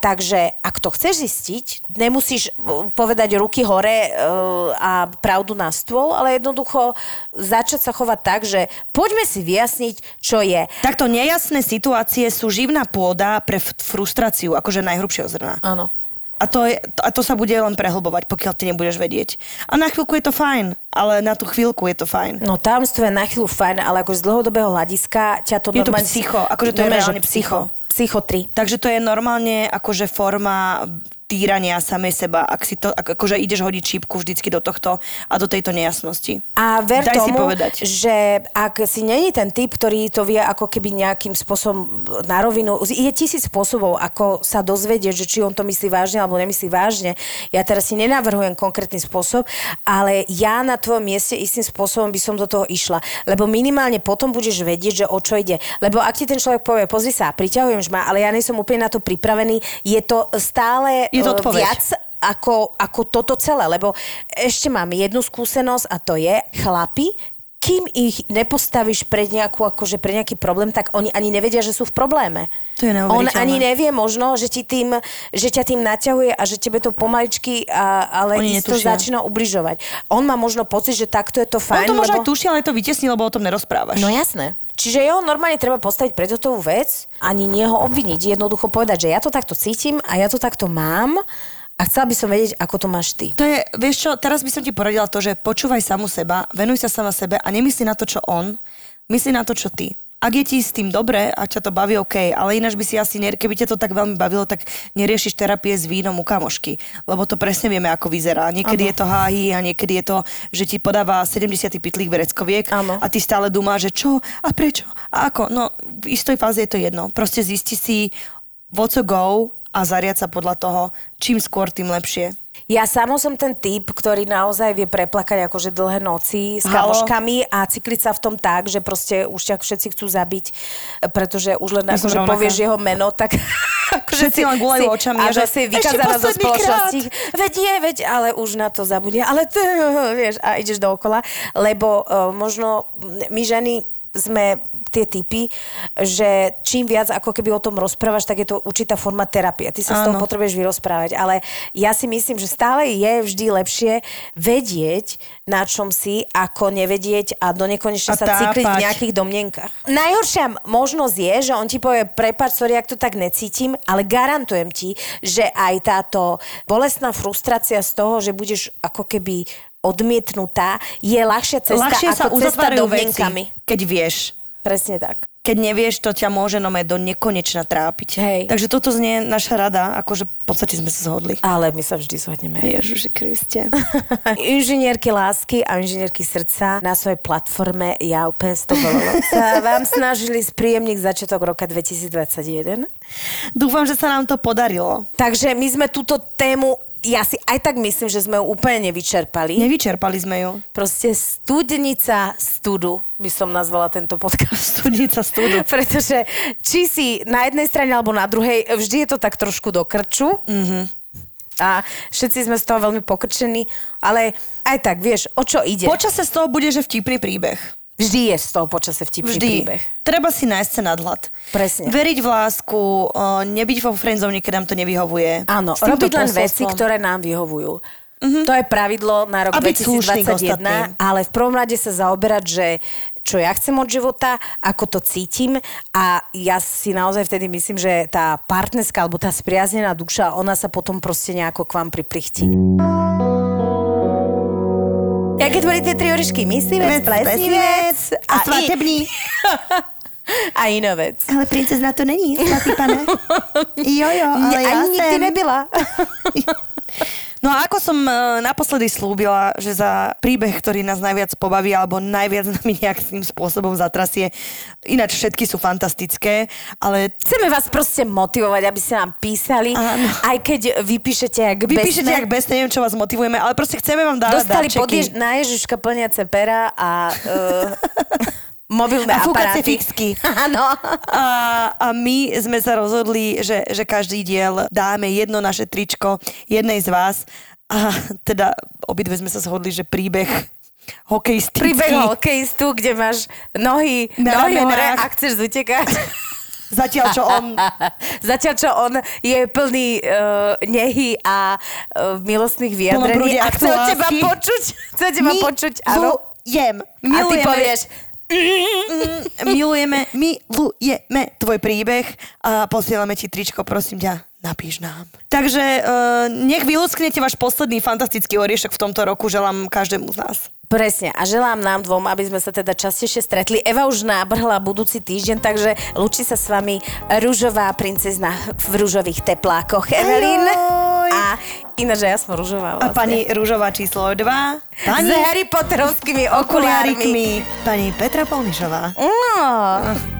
Takže ak to chceš zistiť, nemusíš uh, povedať ruky hore uh, a pravdu na stôl, ale jednoducho začať sa chovať tak, že poďme si vyjasniť, čo je. Takto nejasné situácie sú živná pôda pre frustráciu, akože najhrubšieho zrna. Áno. A to, je, a to sa bude len prehlbovať, pokiaľ ty nebudeš vedieť. A na chvíľku je to fajn, ale na tú chvíľku je to fajn. No tajomstvo je na chvíľu fajn, ale ako z dlhodobého hľadiska ťa to Je to normálne... psycho, akože to je reálne psycho. Psycho 3. Takže to je normálne akože forma týrania samej seba, ak si to, ak, akože ideš hodiť šípku vždycky do tohto a do tejto nejasnosti. A ver Daj si tomu, povedať. že ak si není ten typ, ktorý to vie ako keby nejakým spôsobom na rovinu, je tisíc spôsobov, ako sa dozvedieť, že či on to myslí vážne alebo nemyslí vážne. Ja teraz si nenavrhujem konkrétny spôsob, ale ja na tvojom mieste istým spôsobom by som do toho išla. Lebo minimálne potom budeš vedieť, že o čo ide. Lebo ak ti ten človek povie, pozri sa, priťahujem ma, ale ja nie som úplne na to pripravený, je to stále Je to eh, odpoveď. viac ako, ako toto celé, lebo ešte mám jednu skúsenosť a to je chlapi, kým ich nepostavíš pred nejakú, akože pre nejaký problém, tak oni ani nevedia, že sú v probléme. To je On ani nevie možno, že, ti tým, že ťa tým naťahuje a že tebe to pomaličky, a, ale Oni netušia. začína ubližovať. On má možno pocit, že takto je to On fajn. to možno lebo... aj tuší, ale to vytesní, lebo o tom nerozprávaš. No jasné. Čiže jeho normálne treba postaviť pred hotovú vec, ani nie ho obviniť, jednoducho povedať, že ja to takto cítim a ja to takto mám a chcela by som vedieť, ako to máš ty. To je, vieš čo, teraz by som ti poradila to, že počúvaj samu seba, venuj sa sama sebe a nemyslí na to, čo on, myslí na to, čo ty. Ak je ti s tým dobre a ťa to baví, OK, ale ináč by si asi, keby ťa to tak veľmi bavilo, tak neriešiš terapie s vínom u kamošky, lebo to presne vieme, ako vyzerá. Niekedy je to háhy a niekedy je to, že ti podáva 70. pitlík vereckoviek Áno. a ty stále dúma, že čo a prečo a ako. No, v istej fáze je to jedno. Proste zisti si what to go a zariať sa podľa toho, čím skôr, tým lepšie. Ja samo som ten typ, ktorý naozaj vie preplakať akože dlhé noci s Halo? kamoškami a cykliť sa v tom tak, že proste už ťa všetci chcú zabiť, pretože už len rovnaká. povieš jeho meno, tak akože Všetci len gulajú očami a že si vykázaná zo spoločnosti. Veď je, veď, ale už na to zabudia. Ale ty, vieš, a ideš dookola, lebo uh, možno my ženy sme tie typy, že čím viac ako keby o tom rozprávaš, tak je to určitá forma terapie. Ty sa z toho Áno. potrebuješ vyrozprávať. Ale ja si myslím, že stále je vždy lepšie vedieť, na čom si, ako nevedieť a do nekonečna sa cykliť v nejakých domnenkách. Najhoršia možnosť je, že on ti povie, prepáč, sorry, ak to tak necítim, ale garantujem ti, že aj táto bolestná frustrácia z toho, že budeš ako keby odmietnutá, je ľahšia cesta Ľahšie sa ako cesta uzatvárajú domnenkami. veci, keď vieš. Presne tak. Keď nevieš, to ťa môže nome do nekonečna trápiť. Hej. Takže toto znie naša rada, akože v podstate sme sa zhodli. Ale my sa vždy zhodneme. Ježiši Kriste. Inžinierky lásky a inžinierky srdca na svojej platforme Ja úplne s sa vám snažili spríjemniť začiatok roka 2021. Dúfam, že sa nám to podarilo. Takže my sme túto tému, ja si aj tak myslím, že sme ju úplne nevyčerpali. Nevyčerpali sme ju. Proste studnica studu by som nazvala tento podcast. Studnica studu. Pretože či si na jednej strane alebo na druhej, vždy je to tak trošku do krču. Mm-hmm. A všetci sme z toho veľmi pokrčení, ale aj tak, vieš, o čo ide? Počase z toho bude, že vtipný príbeh. Vždy je z toho počase vtipný Vždy. príbeh. Treba si nájsť sa nadhľad. Presne. Veriť v lásku, nebyť vo friendzone, keď nám to nevyhovuje. Áno, robiť len veci, ktoré nám vyhovujú. Mm-hmm. To je pravidlo na rok A byť slušný k ostatným. 2021, ale v prvom rade sa zaoberať, že čo ja chcem od života, ako to cítim a ja si naozaj vtedy myslím, že tá partnerská alebo tá spriaznená duša, ona sa potom proste nejako k vám priprichtí. Jaké boli tie tri orišky? Myslivec, Vec, plesnivec a svatební. a inovec. Ale princezna to není, svatý pane. Jo, jo, ale ani nikdy sem. nebyla. No a ako som e, naposledy slúbila, že za príbeh, ktorý nás najviac pobaví alebo najviac nami nejakým spôsobom zatrasie, ináč všetky sú fantastické, ale Chceme vás proste motivovať, aby ste nám písali, Áno. aj keď vypíšete jak vy píšete, besné. jak bez, neviem, čo vás motivujeme, ale proste chceme vám dávať Dostali darčeky. jež, na Ježiška plniace pera a uh, mobilné A aparáty. fixky. Áno. A, a my sme sa rozhodli, že, že každý diel dáme jedno naše tričko jednej z vás. A teda obidve sme sa zhodli, že príbeh hokejistický. Príbeh hokejistu, kde máš nohy, Na nohy hore a chceš zutekať. Zatiaľ, čo on Zatiaľ, čo on je plný uh, nehy a uh, milostných vyjadrení a chce od teba počuť, chce od teba počuť, áno. Milujem. A ty povieš, milujeme, milujeme tvoj príbeh a posielame ti tričko, prosím ťa, napíš nám. Takže uh, nech vylusknete váš posledný fantastický oriešok v tomto roku, želám každému z nás. Presne. A želám nám dvom, aby sme sa teda častejšie stretli. Eva už nábrhla budúci týždeň, takže lúči sa s vami rúžová princezna v rúžových teplákoch. Evelyn. A ináč ja som rúžová A vlastne. pani Rúžová číslo 2. S Pani Harry Potterovskými okulármi. okulárikmi. Pani Petra Polnišová. No.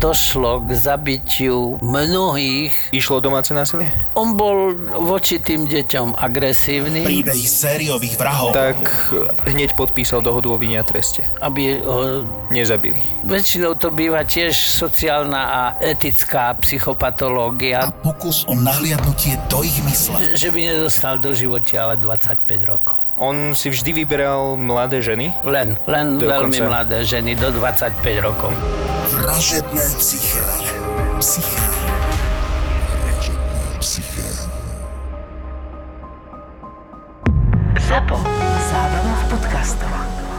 Došlo k zabitiu mnohých. Išlo o domáce násilie? On bol voči tým deťom agresívny, Príbehy sériových vrahov. Tak hneď podpísal dohodu o vine a treste. aby ho Nezabili. Väčšinou to býva tiež sociálna a etická psychopatológia, Pokus o nahliadnutie do ich mysle. že by nedostal do života ale 25 rokov. On si vždy vyberal mladé ženy. Len, len Dokonca. veľmi mladé ženy do 25 rokov. Vražedné psyché. Psyché. ZAPO. Zábrná v podcastovách.